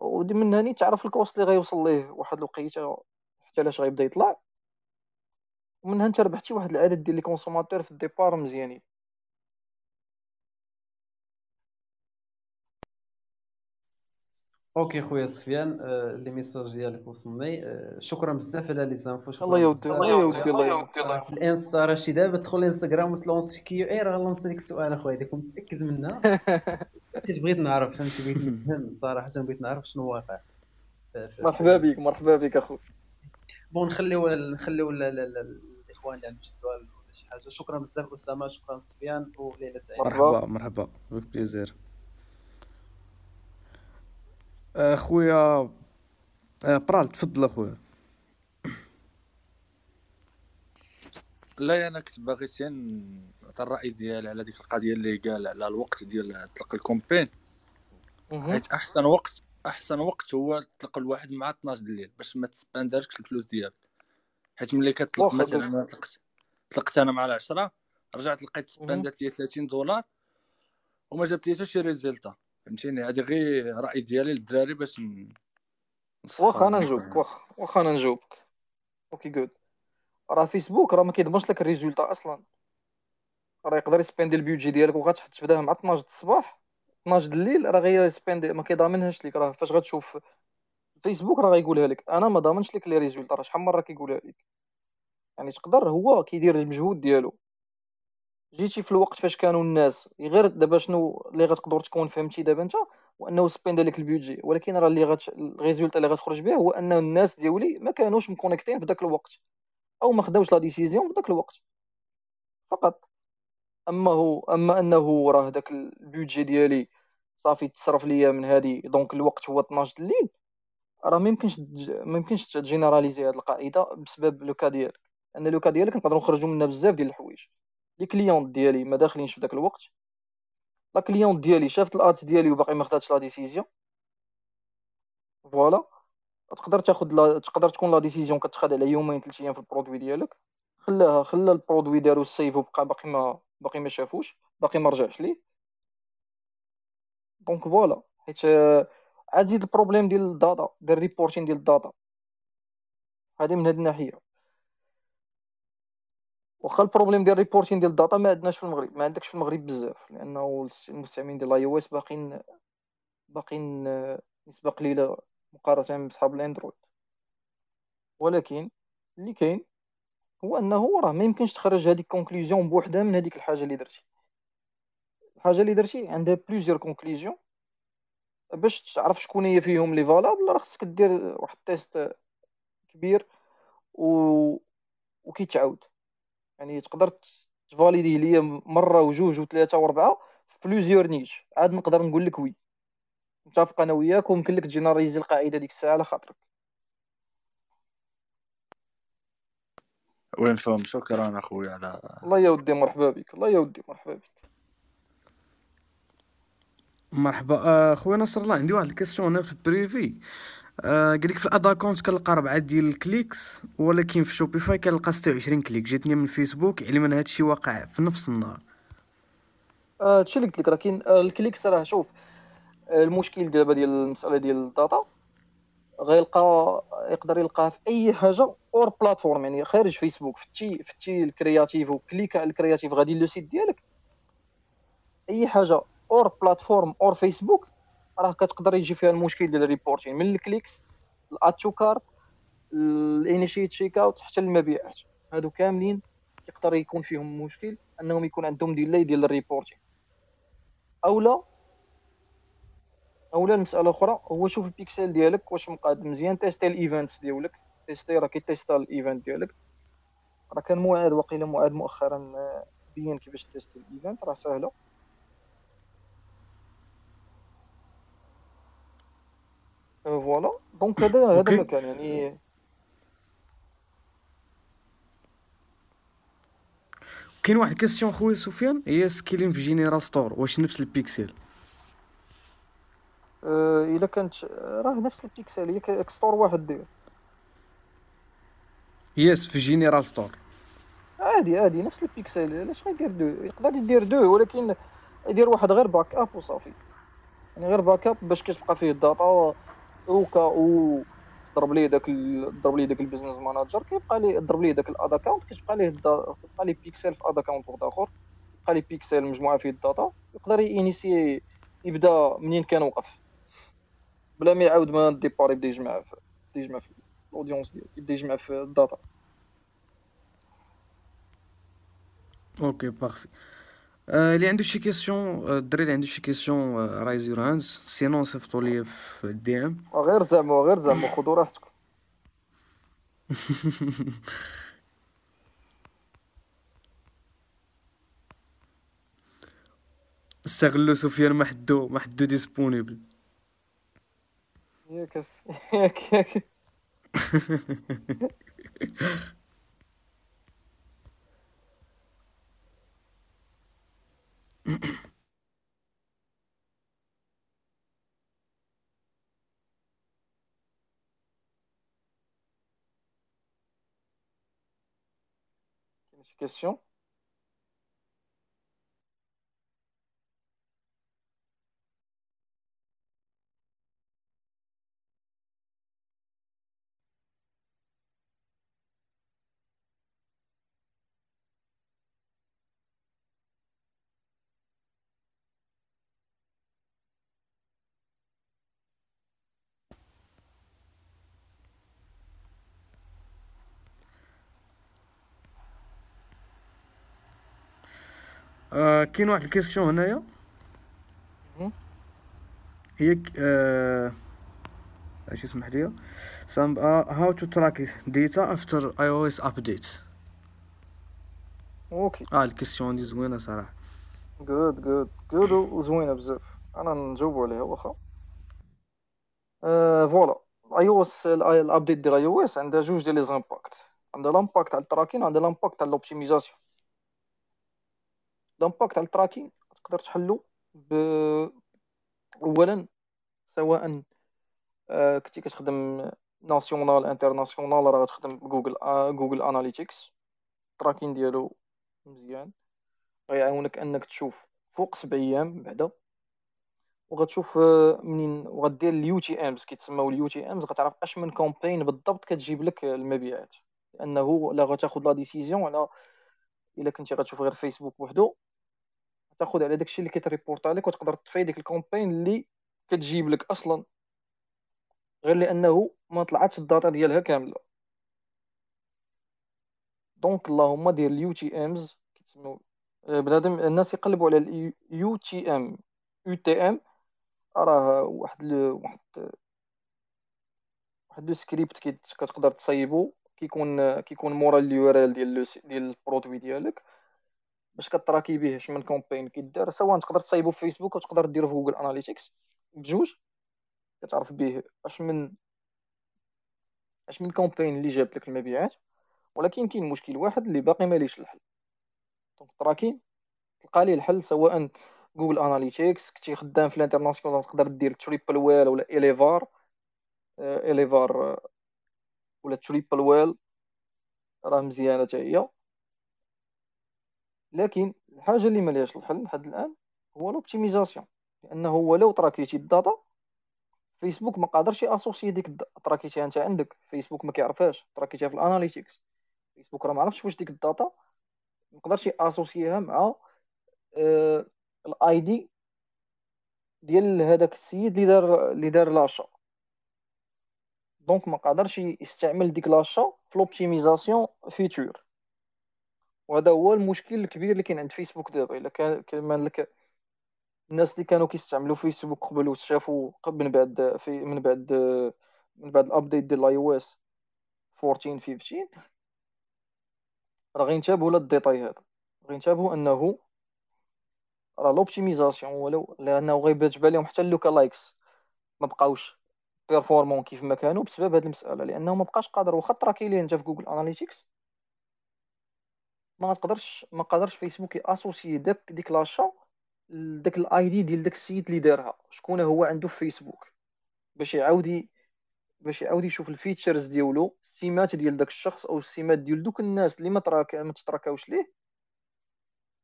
ودي من هاني تعرف ال cost اللي غيوصل ليه. واحد الوقيتة حتى لاش غيبدا يطلع ومنها انت ربحتي واحد العدد ديال les consommateurs في ال départ مزيانين. أوكي خويا سفيان آه، لي ميساج ديالك وصلني. آه، شكرا بزاف على لي زانفو شكرا الله يودي بزاف. الله يودي الله يودي آه، في الانستا راه شي دابا تدخل الإنستغرام وتلونسي كيو إي راه لونسي لك السؤال أخويا ديك متأكد منها حيت بغيت نعرف فهمتي بغيت نفهم صراحة بغيت نعرف شنو واقع مرحبا بك مرحبا بك اخو بون نخليو نخليو ال- ال- ال- الإخوان اللي عندهم شي سؤال ولا شي حاجة. شكرا بزاف أسامة شكرا سفيان وليله سعيدة. مرحبا. مرحبا مرحبا. بك plaisir. اخويا آه، برال تفضل أخويا. لا أنا كنت باغي غير نعطي الرأي ديالي على ديك القضية اللي قال على الوقت ديال طلق ال campagne. حيت أحسن وقت أحسن وقت هو تطلق الواحد مع 12 الليل باش ما ت spend ركش الفلوس ديالك. حيت ملي كتطلق مثلا. أنا طلقت طلقت أنا مع العشرة رجعت لقيت سباندات لي 30 دولار وما جابت لي حتى شي résultat. فهمتيني؟ هذه غير رأي ديالي للدراري باش. واخا أنا نجاوبك واخا أنا نجاوبك. OK good راه فيسبوك راه ما كيضمنش لك ال résultat أصلا. راه يقدر يسبيندي البيوجي ديالك وغتحط تبداها مع 12 د الصباح 12 د الليل راه غير يسبيندي ما كيضامنهاش لك راه فاش غتشوف فيسبوك راه غيقولها لك. أنا ما ضامنش لك les résultats راه شحال مرة كيقولها لك يعني تقدر هو كيدير المجهود ديالو. جيتي في الوقت فاش كانوا الناس غير دابا شنو اللي غتقدر تكون فهمتي دابا انت وانه سبيند لك البيوجي ولكن راه اللي غت اللي غتخرج به هو ان الناس ديولي ما كانوش مكونيكتين في ذاك الوقت. أو ما خداوش la décision في ذاك الوقت. فقط. أما هو أما أنه راه داك البيوجي ديالي صافي تصرف ليا من هذه donc الوقت هو 12 د الليل راه ما يمكنش ما يمكنش تجينيراليزي هذه القاعدة بسبب le cas ديالك. ان le cas ديالك نقدروا نخرجوا منها بزاف ديال الحوايج. les clients ديالي ما داخلينش في ذاك الوقت. la cliente ديالي شافت ال ads ديالي وباقي ما خداتش la décision. voilà تقدر تاخذ لا تقدر تكون la décision كتخاد على يومين ثلاث أيام في ال produit ديالك. خلاها خلى ال produit دارو ال save وبقى باقي ما باقي ما شافوش باقي ما رجعش ليه. donc voilà حيت آه، عاد زيد البروبليم ديال الداتا ديال الريبورتين ديال الداتا. هذه من هذه الناحية. واخا ال problème ديال ال reporting ديال ال data ما عندناش في المغرب ما عندكش في المغرب بزاف لأنه المستعملين ديال ال iOS باقيين باقيين آه، نسبة قليلة مقارنة بصحاب الأندرويد. ولكن اللي كاين هو أنه راه ما يمكنش تخرج هذيك conclusion بوحدها من هذيك الحاجة اللي درتي. الحاجة اللي درتي عندها plusieurs conclusions باش تعرف شكون هي فيهم اللي valable راه خصك دير واحد ال test كبير و وكيتعاود. يعني تقدر تفاليديه ليا مرة وجوج وثلاثه وأربعة في plusieurs niches عاد نقدر نقول لك oui. متفق أنا وياك ويمكن لك تجينيراليزي القاعدة ديك الساعة على خاطرك. وين فهم؟ شكرا اخويا على الله يا ودي مرحبا بك الله يا ودي مرحبا بك. مرحبا. آه، خويا نصر الله عندي واحد ال question هنا في ال privé. آه، قال لك في ال ad account كنلقى ربعة ديال ال clicks ولكن في Shopify كنلقى 26 click. جاتني من الفيسبوك علما إن هادشي واقع في نفس النهار. آه، هادشي اللي قلت لك راه كاين ال clicks راه شوف آه، المشكل دابا ديال المسألة ديال ال data غيلقى يقدر يلقاه في أي حاجة hors plateforme يعني خارج فيسبوك فتي فتي ال creative و click على ال creative غادي le site ديالك أي حاجة hors plateforme hors فيسبوك راه كتقدر يجي فيها المشكل ديال ال reporting. من ال clicks ال add to cart ال initiate checkout حتى المبيعات. هادو كاملين يقدر يكون فيهم مشكل أنهم يكون عندهم délai ديال ال reporting. أولا أولا المسألة أخرى هو شوف البيكسل ديالك واش مقاد مزيان تيستي الايفنتس ديالك. تيستي راه كيتيستا الايفنت ديالك. راه كان موعد وقيله موعد مؤخرا آه، بين كيفاش تيستي الايفنت راه سهلة. فوالا دونك هذا هذا أوكي. ما كان يعني كاين واحد ال question خويا سفيان. هي scaling في general store. واش نفس البيكسل؟ آه، الا كانت راه نفس البيكسل. هي ك store واحد داير yes في general store. عادي عادي. نفس البيكسل. علاش غيدير deux؟ يقدر يدير deux ولكن يدير واحد غير backup وصافي. يعني غير backup باش كتبقى فيه ال data وكا و ضرب ليه داك. ضرب ليه داك ال business manager كيبقى ليه ضرب ليه داك ال ad account كتبقى ليه ال da... كتبقى ليه بيكسل في ad account واحد آخر يبقى ليه بيكسل مجموعة فيه ال data يقدر ينيسي يبدأ منين كان وقف بلا ما يعاود من départ يبدأ يجمع في يبدأ يجمع في ال audience ديالو يبدأ يجمع في ال data OK parfait اللي عنده شي question الدري اللي عنده شي question raise your hands sinon صيفطوا لي في ال DM غير زعما غير زعما خذوا راحتكم استغلوا سفيان ما حدو ما حدو ديسپونيبل ياك ياك ياك كاين آه، كاين واحد ال question هنايا. هي آه، اش اسمح لي some uh, how to track data after iOS update. OK. آه ال question دي زوينة صراحة. good good good وزوينة بزاف. أنا نجاوبو عليها واخا. آه voilà. iOS ال update ديال iOS عندها جوج ديال les impacts عندها l'impact على ال tracking وعندها l'impact على ال optimisation l'impact على ال tracking تقدر تحلو ب اولا سواء آه كنتي كتخدم national international راه غتخدم جوجل آه Google Analytics ال tracking ديالو مزيان. غيعاونك أنك تشوف فوق سبع أيام بعدا. وغتشوف آه، منين وغدير ال UTMs كيتسموا ال UTMs غتعرف أش من campaign بالضبط كتجيب لك المبيعات. لأنه لا غتاخذ la décision على إلا كنتي غتشوف غير فيسبوك وحده تاخذ على داكشي اللي كيتريبورت عليك وتقدر تطفي ديك ال campaign اللي كتجيب لك أصلا. غير لأنه ما طلعتش ال data ديالها كاملة. donc اللهم دير ال UTMs كيتسموا آه، بنادم الناس يقلبوا على ال UTM UTM راه واحد ال... واحد واحد لو سكريبت كيت- كتقدر تصايبو كيكون كيكون مورا ال URL ديال ديال ال produit ديالك. باش ك tracker اش من campaign كيدار سواء تقدر تصايبو في فيسبوك وتقدر ديرو في Google Analytics بجوج كتعرف به اش من اش من campaign اللي جابت لك المبيعات ولكن كاين مشكل واحد اللي باقي ماليش الحل. donc ال tracking تلقى ليه الحل سواء Google Analytics كنتي خدام في l'international تقدر دير Triple Whale ولا Elevar Elevar ولا Triple Whale راه مزيانة حتى هي. لكن الحاجة اللي مالهاش الحل لحد الآن هو ال optimisation لأنه هو لو trackيتي ال data فيسبوك ما قادرش يـ associer ديك trackيتيها أنت عندك فيسبوك ما كيعرفهاش trackيتيها في ال Analytics. فيسبوك راه ما عرفش واش ديك ال data ما قدرش يـ associerها مع ال ID ديال هذاك السيد اللي دار اللي دار l'achat. donc ما قادرش يستعمل ديك l'achat في l'optimisation future. وهذا هو المشكل الكبير اللي كاين عند فيسبوك دابا. إلا كان كمان لك الناس اللي كانوا كيستعملوا فيسبوك قبل وشافوا من بعد في من بعد من بعد ال update ديال ال iOS 14 15 راه غينتبهوا لل détail هذا. غينتبهوا أنه راه l'optimisation ولو لأنه غيبان لهم حتى ال lookalikes ما بقاوش performants كيف ما كانوا بسبب هذه المسألة. لأنه ما بقاش قادر tracker ليه انت في Google Analytics ما غتقدرش ما قادرش فيسبوك يأسوسي داك ديك l'achat داك ال ID ديال داك السيد اللي دارها. شكون هو عنده في فيسبوك؟ باش يعاود باش يعاود يشوف ال features ديالو السمات ديال داك الشخص أو السمات ديال دوك الناس اللي ما track ما تـ trackاوش ليه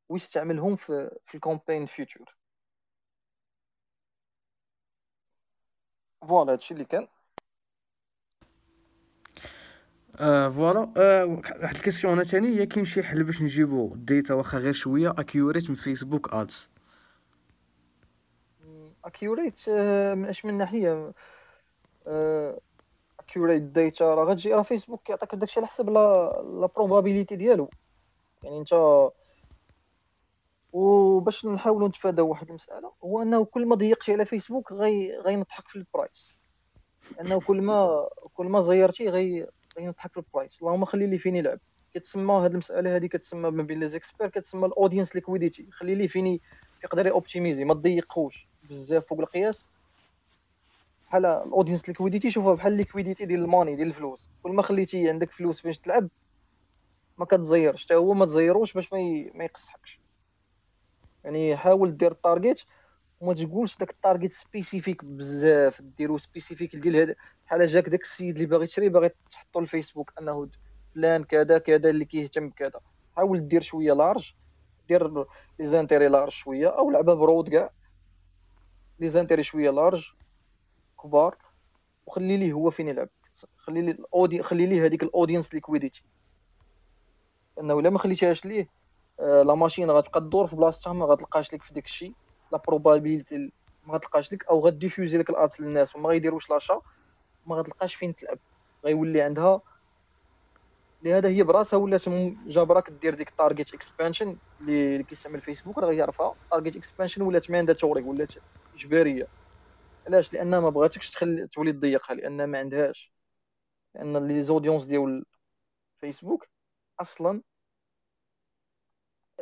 ويستعملهم في في ال campaign future voilà هادشي اللي كان. آه voilà آه واحد ال question هنا تاني هي كاين شي حل باش نجيبو ال data واخا غير شوية. accurate من Facebook Ads accurate من أش من ناحية؟ accurate data راه غتجي راه فيسبوك كيعطيك داكشي على حسب لا لا probabilité ديالو. يعني انت وباش نحاولوا نتفاداو واحد المسألة هو أنه كل ما ضيقتي على فيسبوك غي غينضحك في ال price أنه كل ما كل ما زيرتي غي غينضحك في ال price اللهم خلي لي فين يلعب كتسمى هاد المسألة هذه كتسمى ما بين لي زيكسبير كتسمى ال audience liquidity خلي لي فين يقدر optimiser ما تضيقوش. بزاف فوق القياس. بحال ال audience liquidity شوفها بحال liquidity ديال ال money ديال الفلوس. كل ما خليتي عندك فلوس فاش تلعب ما كتزيرش. حتى هو ما تزيروش باش. ما يقصحكش. يعني حاول دير ال target وما تقولش داك ال target spécifique بزاف ديرو spécifique ديال هذا بحال جاك داك السيد اللي باغي يشري باغي تحطو الفيسبوك انه فلان كذا كذا اللي كيهتم بكذا. حاول دير شوية large دير les intérêts large شوية أو لعبها broad كاع. les intérêts شوية large كبار. وخلي ليه هو فين يلعب. خلي لي ال audi- خلي ليه هذيك ال audience liquidity إنه إلا ما خليتيهاش ليه آه la machine غتبقى تدور في بلاصتها ما غتلقاش لك في داك الشيء la probabilité ما غتلقاش لك أو غ diffuser لك ال ads للناس وما غيديروش l'achat ما غتلقاش فين تلعب. غيولي عندها. لهذا هي براسها ولات جابراك دير ديك target expansion اللي كيستعمل فيسبوك راه غيعرفها. target expansion ولات mandatory ولات إجبارية. علاش؟ لأن ما بغاتكش تخلي تولي تضيقها لأن ما عندهاش. لأن les audiences ديال فيسبوك أصلا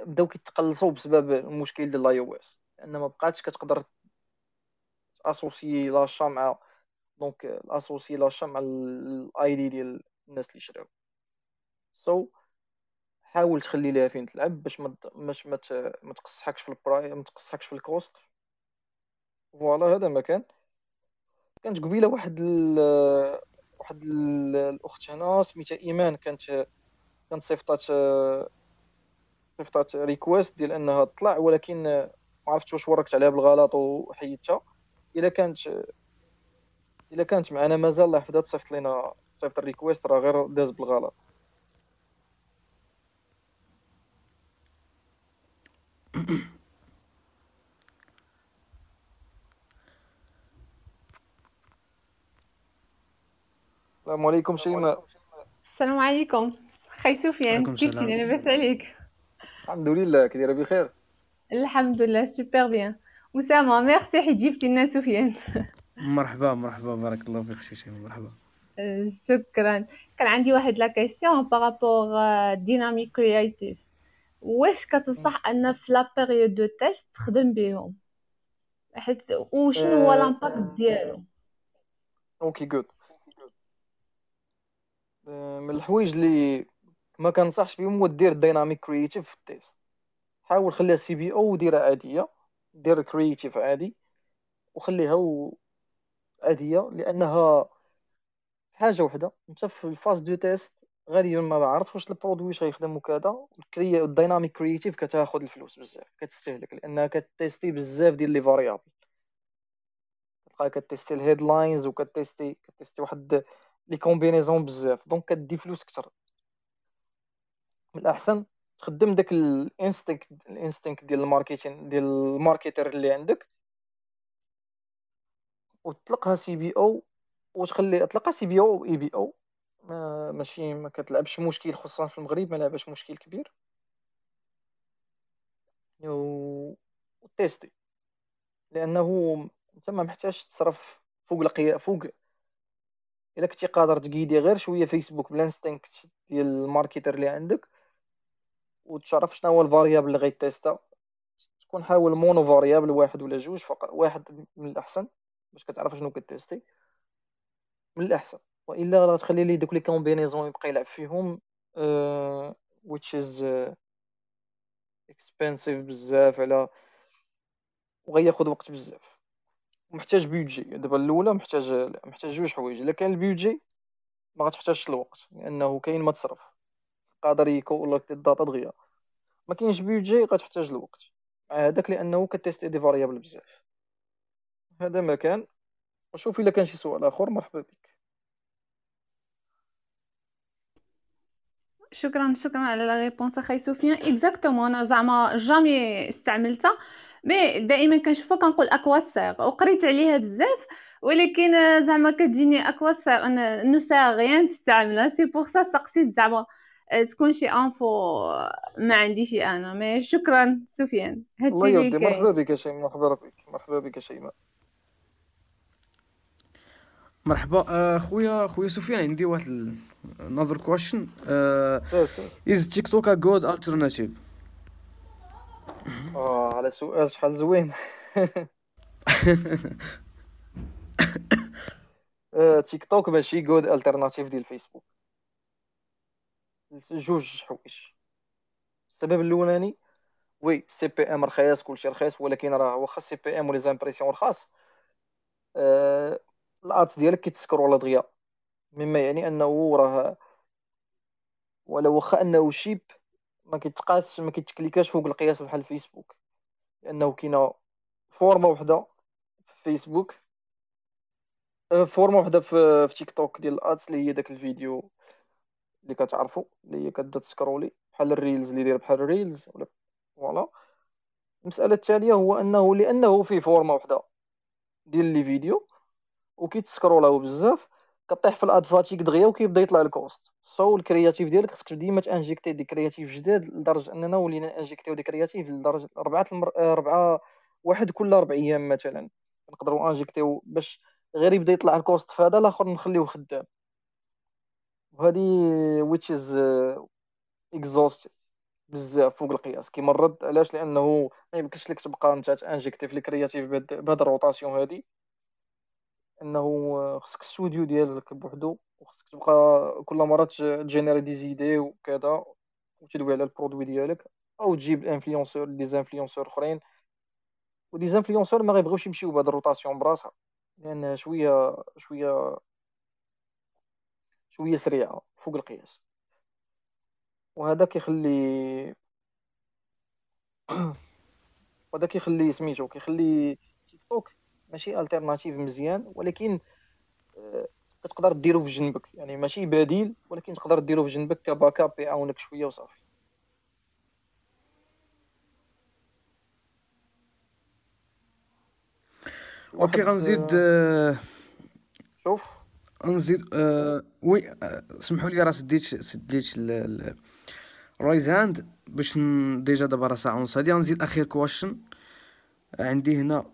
بداو كيتقلصوا بسبب المشكل ديال ال iOS لأن ما بقاتش كتقدر associer l'achat مع donc associer l'achat مع ال ID ديال الناس اللي شراو so so, حاول تخلي ليها فين تلعب باش ما باش ما تقصحكش في ال pri- ما تقصحكش في ال cost. voilà هذا ما كان كانت قبيلة واحد ال... واحد ال... الأخت هنا سميتها إيمان كانت كانت صيفطات صيفطات request ديال إنها تطلع ولكن ما عرفتش واش وركت عليها بالغلط وحيدتها. إلا كانت إلا كانت معنا مازال الله يحفظها تصيفط لينا صيفط ال request راه غير داز بالغلط. السلام عليكم شيماء. السلام عليكم خي سفيان كيفاش لاباس عليك. الحمد لله كي دايرة بخير. الحمد لله super bien أسامة ميرسي حيت جبتي لنا سفيان. مرحبا مرحبا بارك الله فيك شيماء مرحبا. شكرا. كان عندي واحد la question par rapport dynamic creative واش كتنصح أن في la période de test تخدم بهم؟ حيت وشنو هو l'impact ديالو okay good من الحوايج اللي ما كنصحش بهم هو دير dynamic creative في ال test حاول خليها CBO وديرها عادية. دير creative عادي. وخليها و... عادية لأنها حاجة وحدة. أنت في ال phase de test غالبا ما بعرف واش ال produit واش غيخدم وكذا. ال dynamic creative كتاخذ الفلوس بزاف كتستهلك لأنها كت tester بزاف ديال les variables كتلقى كتيستي الهيدلاينز وكتيستي كتيستي واحد لي كومبينيزون بزاف. donc كدي فلوس كتر من الأحسن تخدم داك الانستينكت الانستينكت ديال الماركتين ديال الماركتر اللي عندك. وتطلقها CBO وتخلي اطلقها سي بي أو اي بي أو ما ماشي ما كتلعبش مشكل خصوصا في المغرب ما لعبش مشكل كبير. و tester لأنه أنت ما محتاجش تصرف فوق القيا فوق إلا كنتي قادر تقيدي غير شوية فيسبوك بال instinct ديال ال marketer اللي عندك. وتعرف شنو هو ال variable اللي غي tester. تكون حاول mono variable واحد ولا جوج فقط واحد من الأحسن باش كتعرف شنو كت tester. من الأحسن. وإلا راه تخلي لي دوك les combinaisons يبقى يلعب فيهم uh, which is uh, expensive بزاف على وغياخد وقت بزاف. محتاج budget دابا الأولى محتاج محتاج جوج حوايج. إلا كان ال budget ما غتحتاجش الوقت لأنه كاين ما تصرف. قادر ي collect ال data دغيا. ما كاينش budget غتحتاج الوقت. هذاك لأنه كت tester des variables بزاف. هذا ما كان. وشوف إلا كان شي سؤال آخر مرحبا بك. شكرا شكرا على la réponse أخي سفيان exactement أنا زعما jamais استعملتها. mais دائما كنشوفها كنقول à quoi ça sert وقريت عليها بزاف ولكن زعما كتجيني à quoi ça sert نو سير غيان تستعملها سي بور سا سقسيت زعما. تكون شي انفو ما عنديش أنا مي شكرا سفيان. الله هادشي اللي يودي كاين مرحبا بك يا شيماء مرحبا بك مرحبا بك يا شيماء مرحبا آه، خويا خويا سفيان عندي واحد another question. سير is TikTok a good alternative? آه على سؤال شحال زوين. آه، تيك توك ماشي good alternative ديال فيسبوك جوج حوايج. السبب الأولاني وي CPM رخيص كلشي رخيص ولكن راه واخا CPM و les impressions رخاص آه ال ads ديالك كيت scroll و دغيا. مما يعني أنه راه ولا واخا أنه cheap ما كيتقاس ما كيت cliquer ش فوق القياس بحال فيسبوك. لأنه كاينة format وحدة في فيسبوك آه، format وحدة في في تيك توك ديال ال ads اللي هي داك الفيديو. اللي كتعرفوا اللي هي كتبدا ت scroller بحال ال reels اللي داير بحال ال reels ولا voilà. المسألة التالية هو أنه لأنه فيه format وحدة ديال les vidéos وكيت scroller و بزاف كطيح في ال ad fatigue دغيا وكيبدا يطلع ال cost سو ال créatives ديالك خصك ديما ت injecter des créatives جداد لدرجة أننا ولينا ن injecter و des créatives لدرجة ربعة المر... ربعة واحد كل ربع أيام مثلا. نقدروا ن injecter و باش غير يبدا يطلع ال cost في هذا الآخر نخليوه خدام. وهذه which is uh, exhausting بزاف فوق القياس. كيمرض علاش؟ لأنه ما يمكنش لك تبقى أنت ت injecter في ال créatives بهاد ال rotation هادي. إنه خصك ستوديو ديالك بوحدو وخصك تبقى كل مرة ت générer des idées وكذا وتدوي على ال produit ديالك أو تجيب influenceur des influenceurs أخرين. و des influenceurs ما غيبغيوش يمشيو بهاد ال rotation براسها لأن شوية شوية شوية سريعة فوق القياس. وهذا كيخلي وهذا كيخلي سميتو كيخلي تيك توك ماشي alternative مزيان ولكن آه، كتقدر ديرو في جنبك. يعني ماشي بديل ولكن تقدر ديرو في جنبك ك backup يعاونك شوية وصافي. okay غنزيد آه، آه، شوف. غنزيد آه، oui آه، سمحوا لي راه سديت سديت raise hand باش déjà دابا راه ساعة ونص. هادي غنزيد أخير question عندي هنا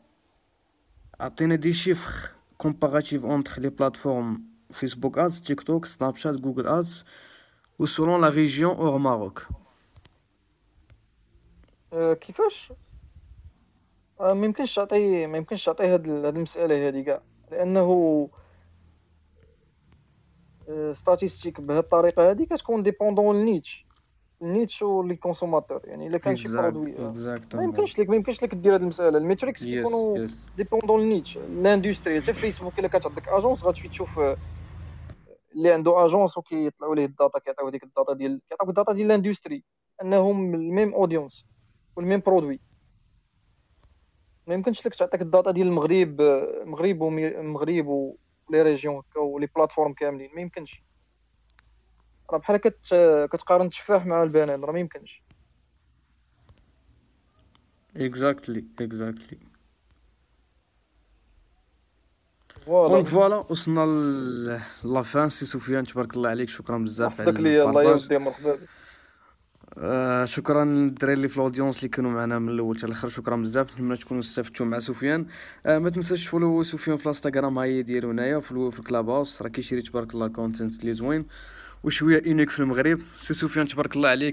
عطينا des chiffres comparatifs entre les plateformes فيسبوك ads تيك توك سناب شات جوجل ads و selon la région au Maroc كيفاش؟ آه، ما يمكنش تعطي ما يمكنش تعطي هاد ال- هاد المسألة هادي كاع. لأنه statistiques بهاد الطريقة هادي كتكون dépendant ال niche ال niche و les consommateurs يعني إلا كان شي produit آه، ما يمكنش لك ما يمكنش لك دير هاد المسألة. ال metrics كيكونوا dépendant ال niche ال industry حتى فيسبوك إلا كانت عندك agence غتمشي تشوف آه، اللي عنده agence وكيطلعوا ليه ال data كيعطيو ديك ال data ديال كيعطيوك ال data ديال ال industry أنهم ال même audience وال même produit ما يمكنش لك تعطيك ال data ديال المغرب آه، المغرب ومي- و les régions هكا و les plateformes كاملين ما يمكنش. راه بحال كت كتقارن التفاح مع البنان راه ما يمكنش. exactly exactly donc voilà وصلنا ل- la fin سي سفيان تبارك الله عليك شكرا بزاف على ليا الله يودي مرحبا بك. آه شكرا للدراري اللي في ال audience اللي كانوا معنا من الأول. حتى الآخر شكرا بزاف. نتمنى تكونوا استفدتوا مع سفيان. آه ما تنساش follow سفيان في الإنستغرام ها هي ديالو هنايا. في في Clubhouse راه كي share ي تبارك الله content اللي زوين. وشوية اونيك في المغرب. سي سفيان تبارك الله عليك.